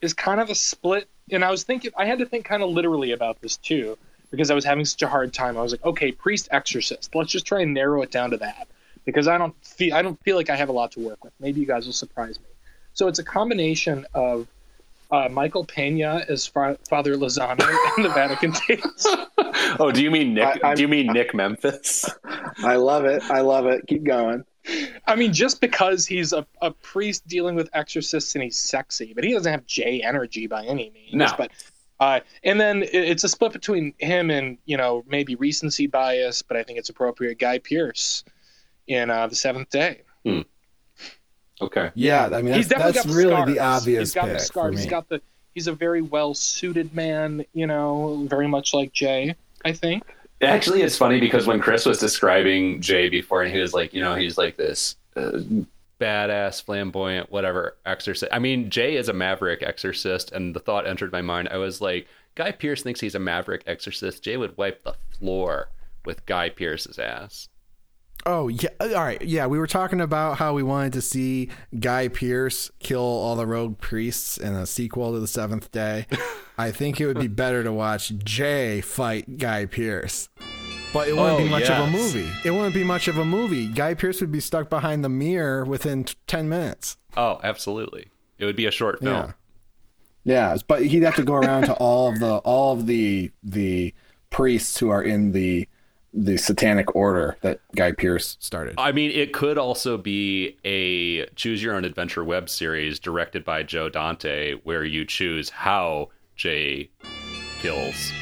is kind of a split. And I was thinking, I had to think kind of literally about this too because I was having such a hard time. I was like, okay, priest exorcist. Let's just try and narrow it down to that because I don't feel I don't feel like I have a lot to work with. Maybe you guys will surprise me. So it's a combination of uh, Michael Pena as Fa- Father Lozano in the [laughs] Vatican tapes. [laughs] Oh, do you mean Nick? I- do you mean Nick Memphis? I love it. I love it. Keep going. I mean, just because he's a, a priest dealing with exorcists and he's sexy, but he doesn't have Jay energy by any means. No. But uh, and then it's a split between him and you know maybe recency bias, but I think it's appropriate. Guy Pearce in uh, the Seventh Day. Okay. Yeah, I mean he's that's, definitely that's got the really scars. the obvious He's got pick the for scars. He's got the. He's a very well suited man. You know, very much like Jay. I think. Actually, it's funny because when Chris was describing Jay before, and he was like, you know, he's like this uh, badass, flamboyant, whatever exorcist. I mean, Jay is a maverick exorcist, and the thought entered my mind. I was like, Guy Pearce thinks he's a maverick exorcist. Jay would wipe the floor with Guy Pearce's ass. Oh yeah, uh, all right. Yeah, we were talking about how we wanted to see Guy Pearce kill all the rogue priests in a sequel to the Seventh Day. [laughs] I think it would be better to watch Jay fight Guy Pearce. but it wouldn't Oh, be much of a movie. It wouldn't be much of a movie. Guy Pearce would be stuck behind the mirror within t- ten minutes. Oh, absolutely. It would be a short film. Yeah. Yeah, but he'd have to go around to all of the all of the the priests who are in the the satanic order that Guy Pearce started. I mean, it could also be a choose your own adventure web series directed by Joe Dante, where you choose how Jay kills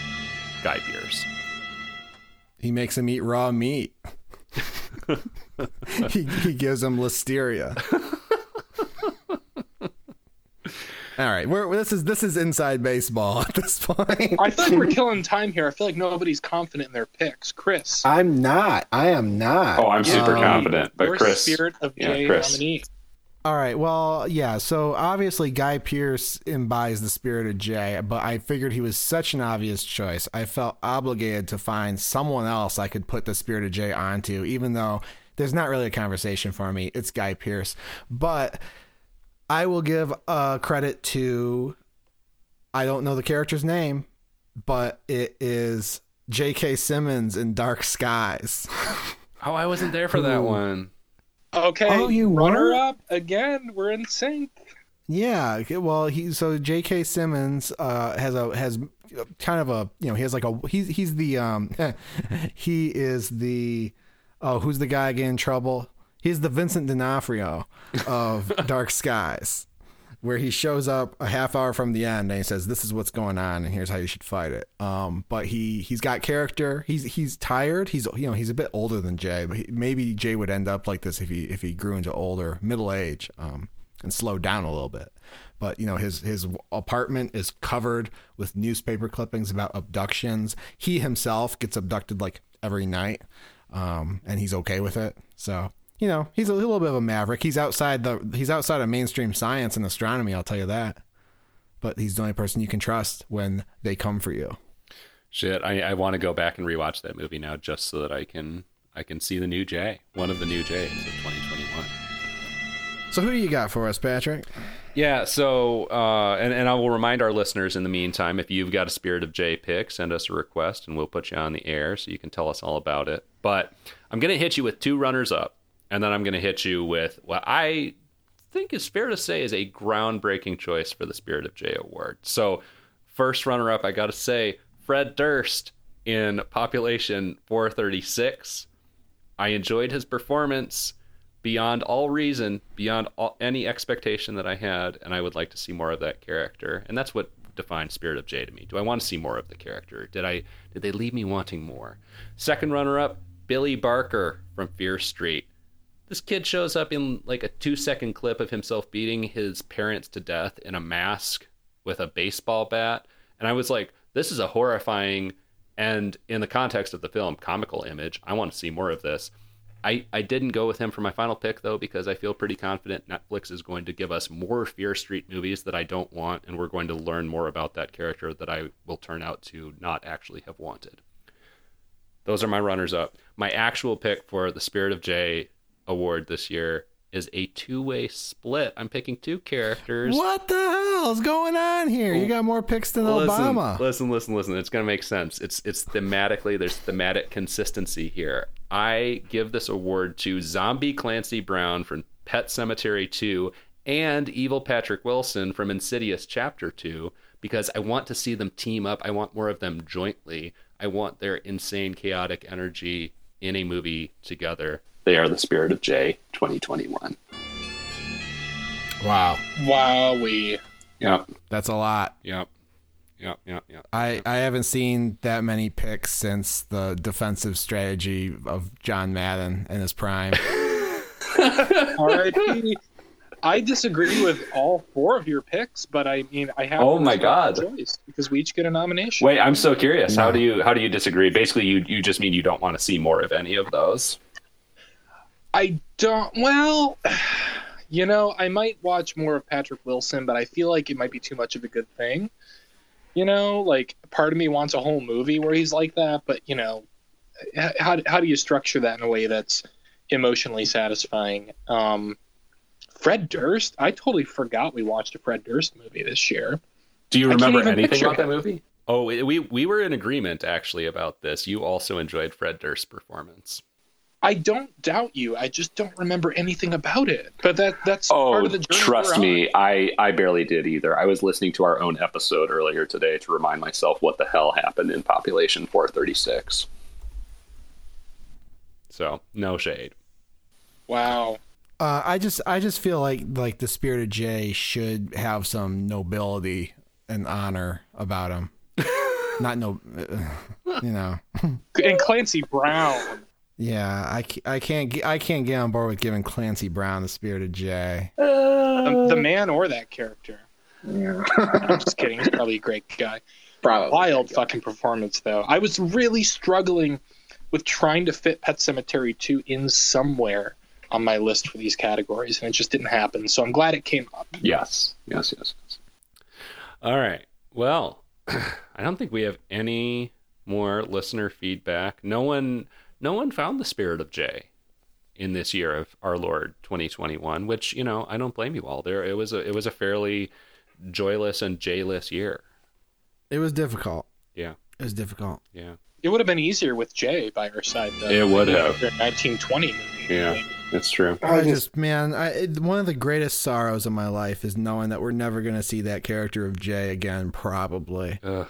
Guy Pearce. He makes him eat raw meat. [laughs] he he gives him listeria. [laughs] All right, we're, this is this is inside baseball [laughs] at this point. I feel like we're killing time here. I feel like nobody's confident in their picks. Chris, I'm not. I am not. Oh, I'm super Um, confident, but your Chris, Spirit of yeah, Jay Chris. nominee. All right. Well, yeah. So obviously, Guy Pearce embodies the spirit of Jay, but I figured he was such an obvious choice. I felt obligated to find someone else I could put the spirit of Jay onto, even though there's not really a conversation for me. It's Guy Pearce, but I will give uh, credit to. I don't know the character's name, but it is J.K. Simmons in Dark Skies. [laughs] Oh, I wasn't there for that Ooh. one. Okay, Oh, you runner were? up again. We're in sync. Yeah, well, he so J.K. Simmons uh, has a has kind of a you know he has like a he's he's the um [laughs] he is the oh who's the guy getting in trouble? He's the Vincent D'Onofrio of [laughs] Dark Skies, where he shows up a half hour from the end and he says, "This is what's going on, and here's how you should fight it." Um, but he he's got character. He's he's tired. He's you know he's a bit older than Jay, but he, maybe Jay would end up like this if he if he grew into older middle age. Um, and slowed down a little bit. But you know, his his apartment is covered with newspaper clippings about abductions. He himself gets abducted like every night, um, and he's okay with it. So you know, he's a little bit of a maverick. He's outside the he's outside of mainstream science and astronomy. I'll tell you that. But he's the only person you can trust when they come for you. Shit, I, I want to go back and rewatch that movie now just so that I can I can see the new Jay, one of the new Jays of 2021. So who do you got for us, Patrick? Yeah, so uh, and and I will remind our listeners in the meantime, if you've got a Spirit of Jay pick, send us a request and we'll put you on the air so you can tell us all about it. But I'm gonna hit you with two runners up, and then I'm gonna hit you with what I think is fair to say is a groundbreaking choice for the Spirit of Jay award. So first runner up, I gotta say Fred Durst in Population 436. I enjoyed his performance beyond all reason, beyond all, any expectation that I had, and I would like to see more of that character. And that's what defines Spirit of Jay to me. Do I want to see more of the character? Did I did they leave me wanting more? Second runner up, Billy Barker from Fear Street. This kid shows up in like a 2 second clip of himself beating his parents to death in a mask with a baseball bat, and I was like, this is a horrifying and in the context of the film comical image. I want to see more of this. I, I didn't go with him for my final pick though because I feel pretty confident Netflix is going to give us more Fear Street movies that I don't want, and we're going to learn more about that character that I will turn out to not actually have wanted. Those are my runners up. My actual pick for the Spirit of Jay award this year is a two way split. I'm picking two characters. What the hell is going on here? You got more picks than Obama. Listen, listen, listen. It's gonna make sense. It's it's thematically there's thematic consistency here. I give this award to Zombie Clancy Brown from Pet Sematary 2 and Evil Patrick Wilson from Insidious Chapter 2 because I want to see them team up. I want more of them jointly. I want their insane chaotic energy in a movie together. They are the spirit of Jay 2021. Wow, Wowee. Yep, that's a lot. yep, yep, yep, yep. I, I haven't seen that many picks since the defensive strategy of John Madden in his prime. [laughs] R.I.P. I disagree with all four of your picks, but I mean, I have. Oh my God. Choice because we each get a nomination. Wait, I'm so curious. How do you how do you disagree? Basically, you you just mean you don't want to see more of any of those. I don't. Well, [sighs] you know, I might watch more of Patrick Wilson, but I feel like it might be too much of a good thing. You know, like part of me wants a whole movie where he's like that, but you know, how how do you structure that in a way that's emotionally satisfying? Um, Fred Durst, I totally forgot we watched a Fred Durst movie this year. Do you remember anything picture about that movie? Oh, we we were in agreement actually about this. You also enjoyed Fred Durst's performance. I don't doubt you. I just don't remember anything about it. But that that's Oh, part of the journey. trust me. I I barely did either. I was listening to our own episode earlier today to remind myself what the hell happened in Population 436. So no shade. Wow. Uh, I just I just feel like like the spirit of Jay should have some nobility and honor about him. [laughs] Not no, uh, you know. And Clancy Brown. Yeah, I, I can't get, I can't get on board with giving Clancy Brown the spirit of Jay. The, the man or that character. Yeah. I'm just kidding. He's probably a great guy. Probably. Wild fucking performance, though. I was really struggling with trying to fit Pet Sematary 2 in somewhere on my list for these categories, and it just didn't happen. So I'm glad it came up. Yes, yes, yes. yes. All right. Well, [clears throat] I don't think we have any more listener feedback. No one, no one found the spirit of Jay in this year of our Lord 2021. Which you know, I don't blame you all. There, it was a it was a fairly joyless and Jayless year. It was difficult. Yeah, It was difficult. yeah, It would have been easier with Jay by our side, though. It would have. Their 1920 movie. yeah. That's true. I just man, I it, one of the greatest sorrows of my life is knowing that we're never going to see that character of Jay again. Probably. Ugh.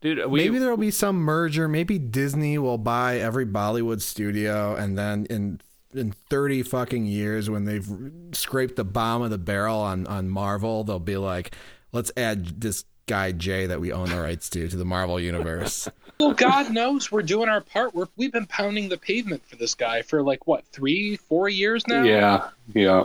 Dude, we maybe there'll be some merger. Maybe Disney will buy every Bollywood studio, and then in in thirty fucking years, when they've scraped the bottom of the barrel on on Marvel, they'll be like, "Let's add this guy Jay that we own the rights to to the Marvel universe." [laughs] Well, God knows we're doing our part. We're, we've been pounding the pavement for this guy for like, what, three, four years now? yeah, yeah.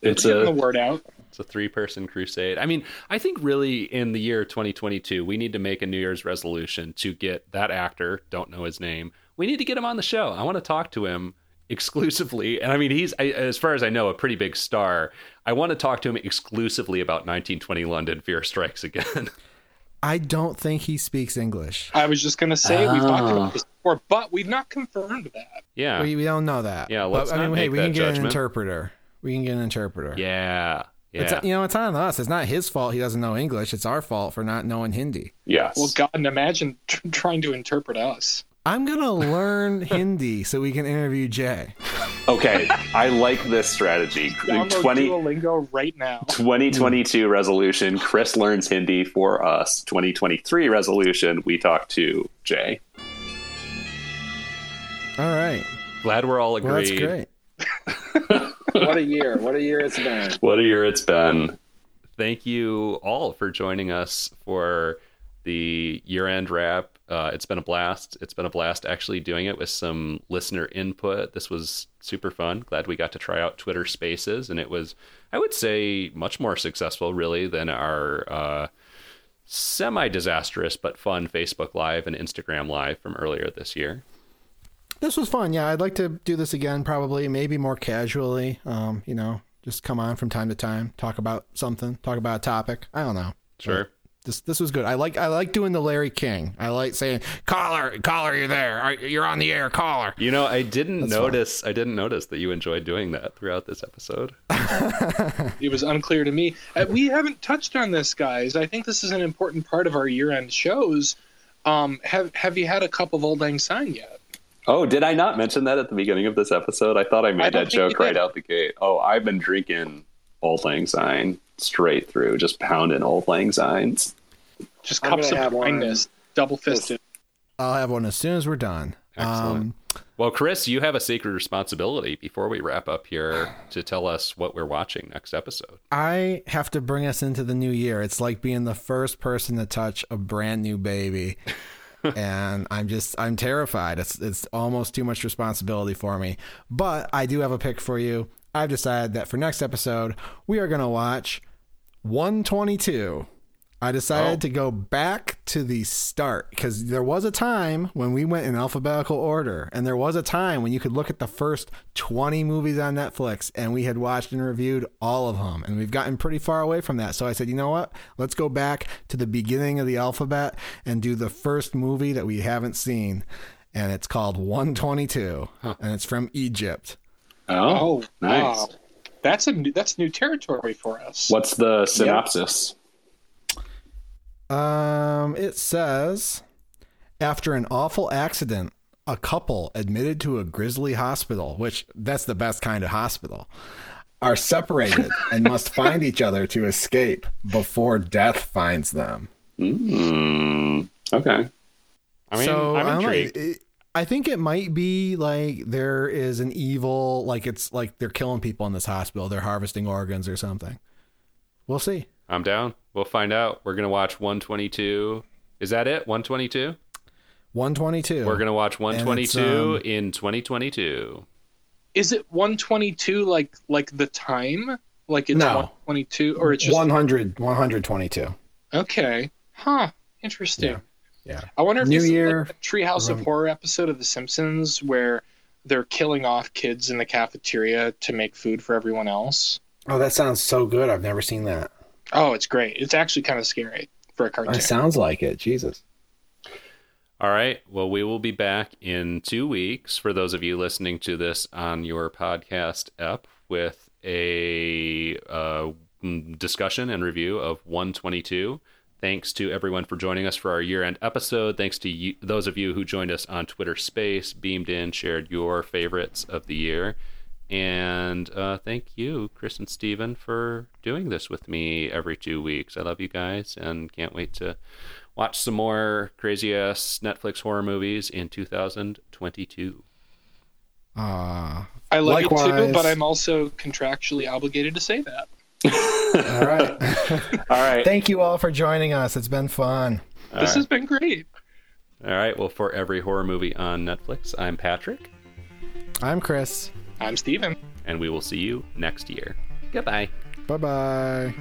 It's Getting a the word out. It's a three person crusade. I mean, I think really in the year 2022, we need to make a New Year's resolution to get that actor, don't know his name, we need to get him on the show. I want to talk to him exclusively. And I mean, he's, I, as far as I know, a pretty big star. I want to talk to him exclusively about 1920 London Fear Strikes Again. [laughs] I don't think he speaks English. I was just going to say, we've talked Oh. about ah. this before, but we've not confirmed that. yeah. We, we don't know that. Yeah, let's But, I not mean, hey, make we that can get judgment. an interpreter. We can get an interpreter. yeah. Yeah. It's, you know, it's on us. It's not his fault he doesn't know English. It's our fault for not knowing Hindi. yes. Well, God, and imagine tr- trying to interpret us. I'm gonna learn [laughs] Hindi so we can interview Jay. okay. I like this strategy. [laughs] Download 20, Duolingo right now. 2022 resolution Chris learns Hindi for us. 2023 resolution we talk to Jay. All right. Glad we're all Well, agreed. that's great. [laughs] What a year. What a year it's been. What a year it's been. Thank you all for joining us for the year end wrap. Uh, it's been a blast. It's been a blast actually doing it with some listener input. This was super fun. Glad we got to try out Twitter Spaces, and it was, I would say, much more successful really than our uh, semi disastrous but fun Facebook Live and Instagram Live from earlier this year. This was fun. Yeah, I'd like to do this again, probably, maybe more casually. Um, you know, just come on from time to time, talk about something, talk about a topic. I don't know. Sure. This this was good. I like I like doing the Larry King. I like saying, "Caller, caller, you're there. You're on the air, caller." You know, I didn't That's notice. I didn't notice that you enjoyed doing that throughout this episode. [laughs] It was unclear to me. Uh, we haven't touched on this, guys. I think this is an important part of our year-end shows. Um, have Have you had a cup of Old Lang Syne yet? Oh, did I not mention that at the beginning of this episode? I thought I made I that joke right out the gate. Oh, I've been drinking Old Lang Syne straight through, just pounding Old Lang Synes. Just cups of have one. kindness, double fisted. I'll have one as soon as we're done. Excellent. Um, Well, Chris, you have a sacred responsibility before we wrap up here to tell us what we're watching next episode. I have to bring us into the new year. It's like being the first person to touch a brand new baby. And I'm just I'm terrified. It's it's almost too much responsibility for me. But I do have a pick for you. I've decided that for next episode, we are going to watch 122. I decided Oh. to go back to the start because there was a time when we went in alphabetical order, and there was a time when you could look at the first 20 movies on Netflix, and we had watched and reviewed all of them, and we've gotten pretty far away from that. So I said, you know what? Let's go back to the beginning of the alphabet and do the first movie that we haven't seen, and it's called 122, and it's from Egypt. Oh, oh nice. wow, that's a new, that's new territory for us. What's the synopsis? Um, it says after an awful accident, a couple admitted to a grisly hospital, which that's the best kind of hospital, are separated [laughs] and must find each other to escape before death finds them. Mm, okay. I mean, so I'm I know. intrigued. It- I think it might be like there is an evil, like it's like they're killing people in this hospital. They're harvesting organs or something. We'll see. I'm down. We'll find out. We're gonna watch 122. Is that it? 122. 122. We're gonna watch 122 um, in 2022. Is it 122 like like the time? Like it's No. 122 or it's just 100, 122. okay? Huh. Interesting. Yeah. Yeah. I wonder if New this is Year, like a Treehouse of Horror episode of The Simpsons where they're killing off kids in the cafeteria to make food for everyone else. Oh, that sounds so good. I've never seen that. Oh, it's great. It's actually kind of scary for a cartoon. That sounds like it. Jesus. All right. Well, we will be back in two weeks for those of you listening to this on your podcast app with a uh, discussion and review of 122. Thanks to everyone for joining us for our year end episode. Thanks to you, those of you who joined us on Twitter Space, beamed in, shared your favorites of the year. And uh, thank you, Chris and Steven, for doing this with me every two weeks. I love you guys and can't wait to watch some more crazy ass Netflix horror movies in 2022. Uh, I love you too, but I'm also contractually obligated to say that. [laughs] all right. [laughs] All right. Thank you all for joining us. It's been fun. this has been great. All right. Well, for every horror movie on Netflix, I'm Patrick, I'm Chris. I'm Steven. And we will see you next year. Goodbye. Bye bye.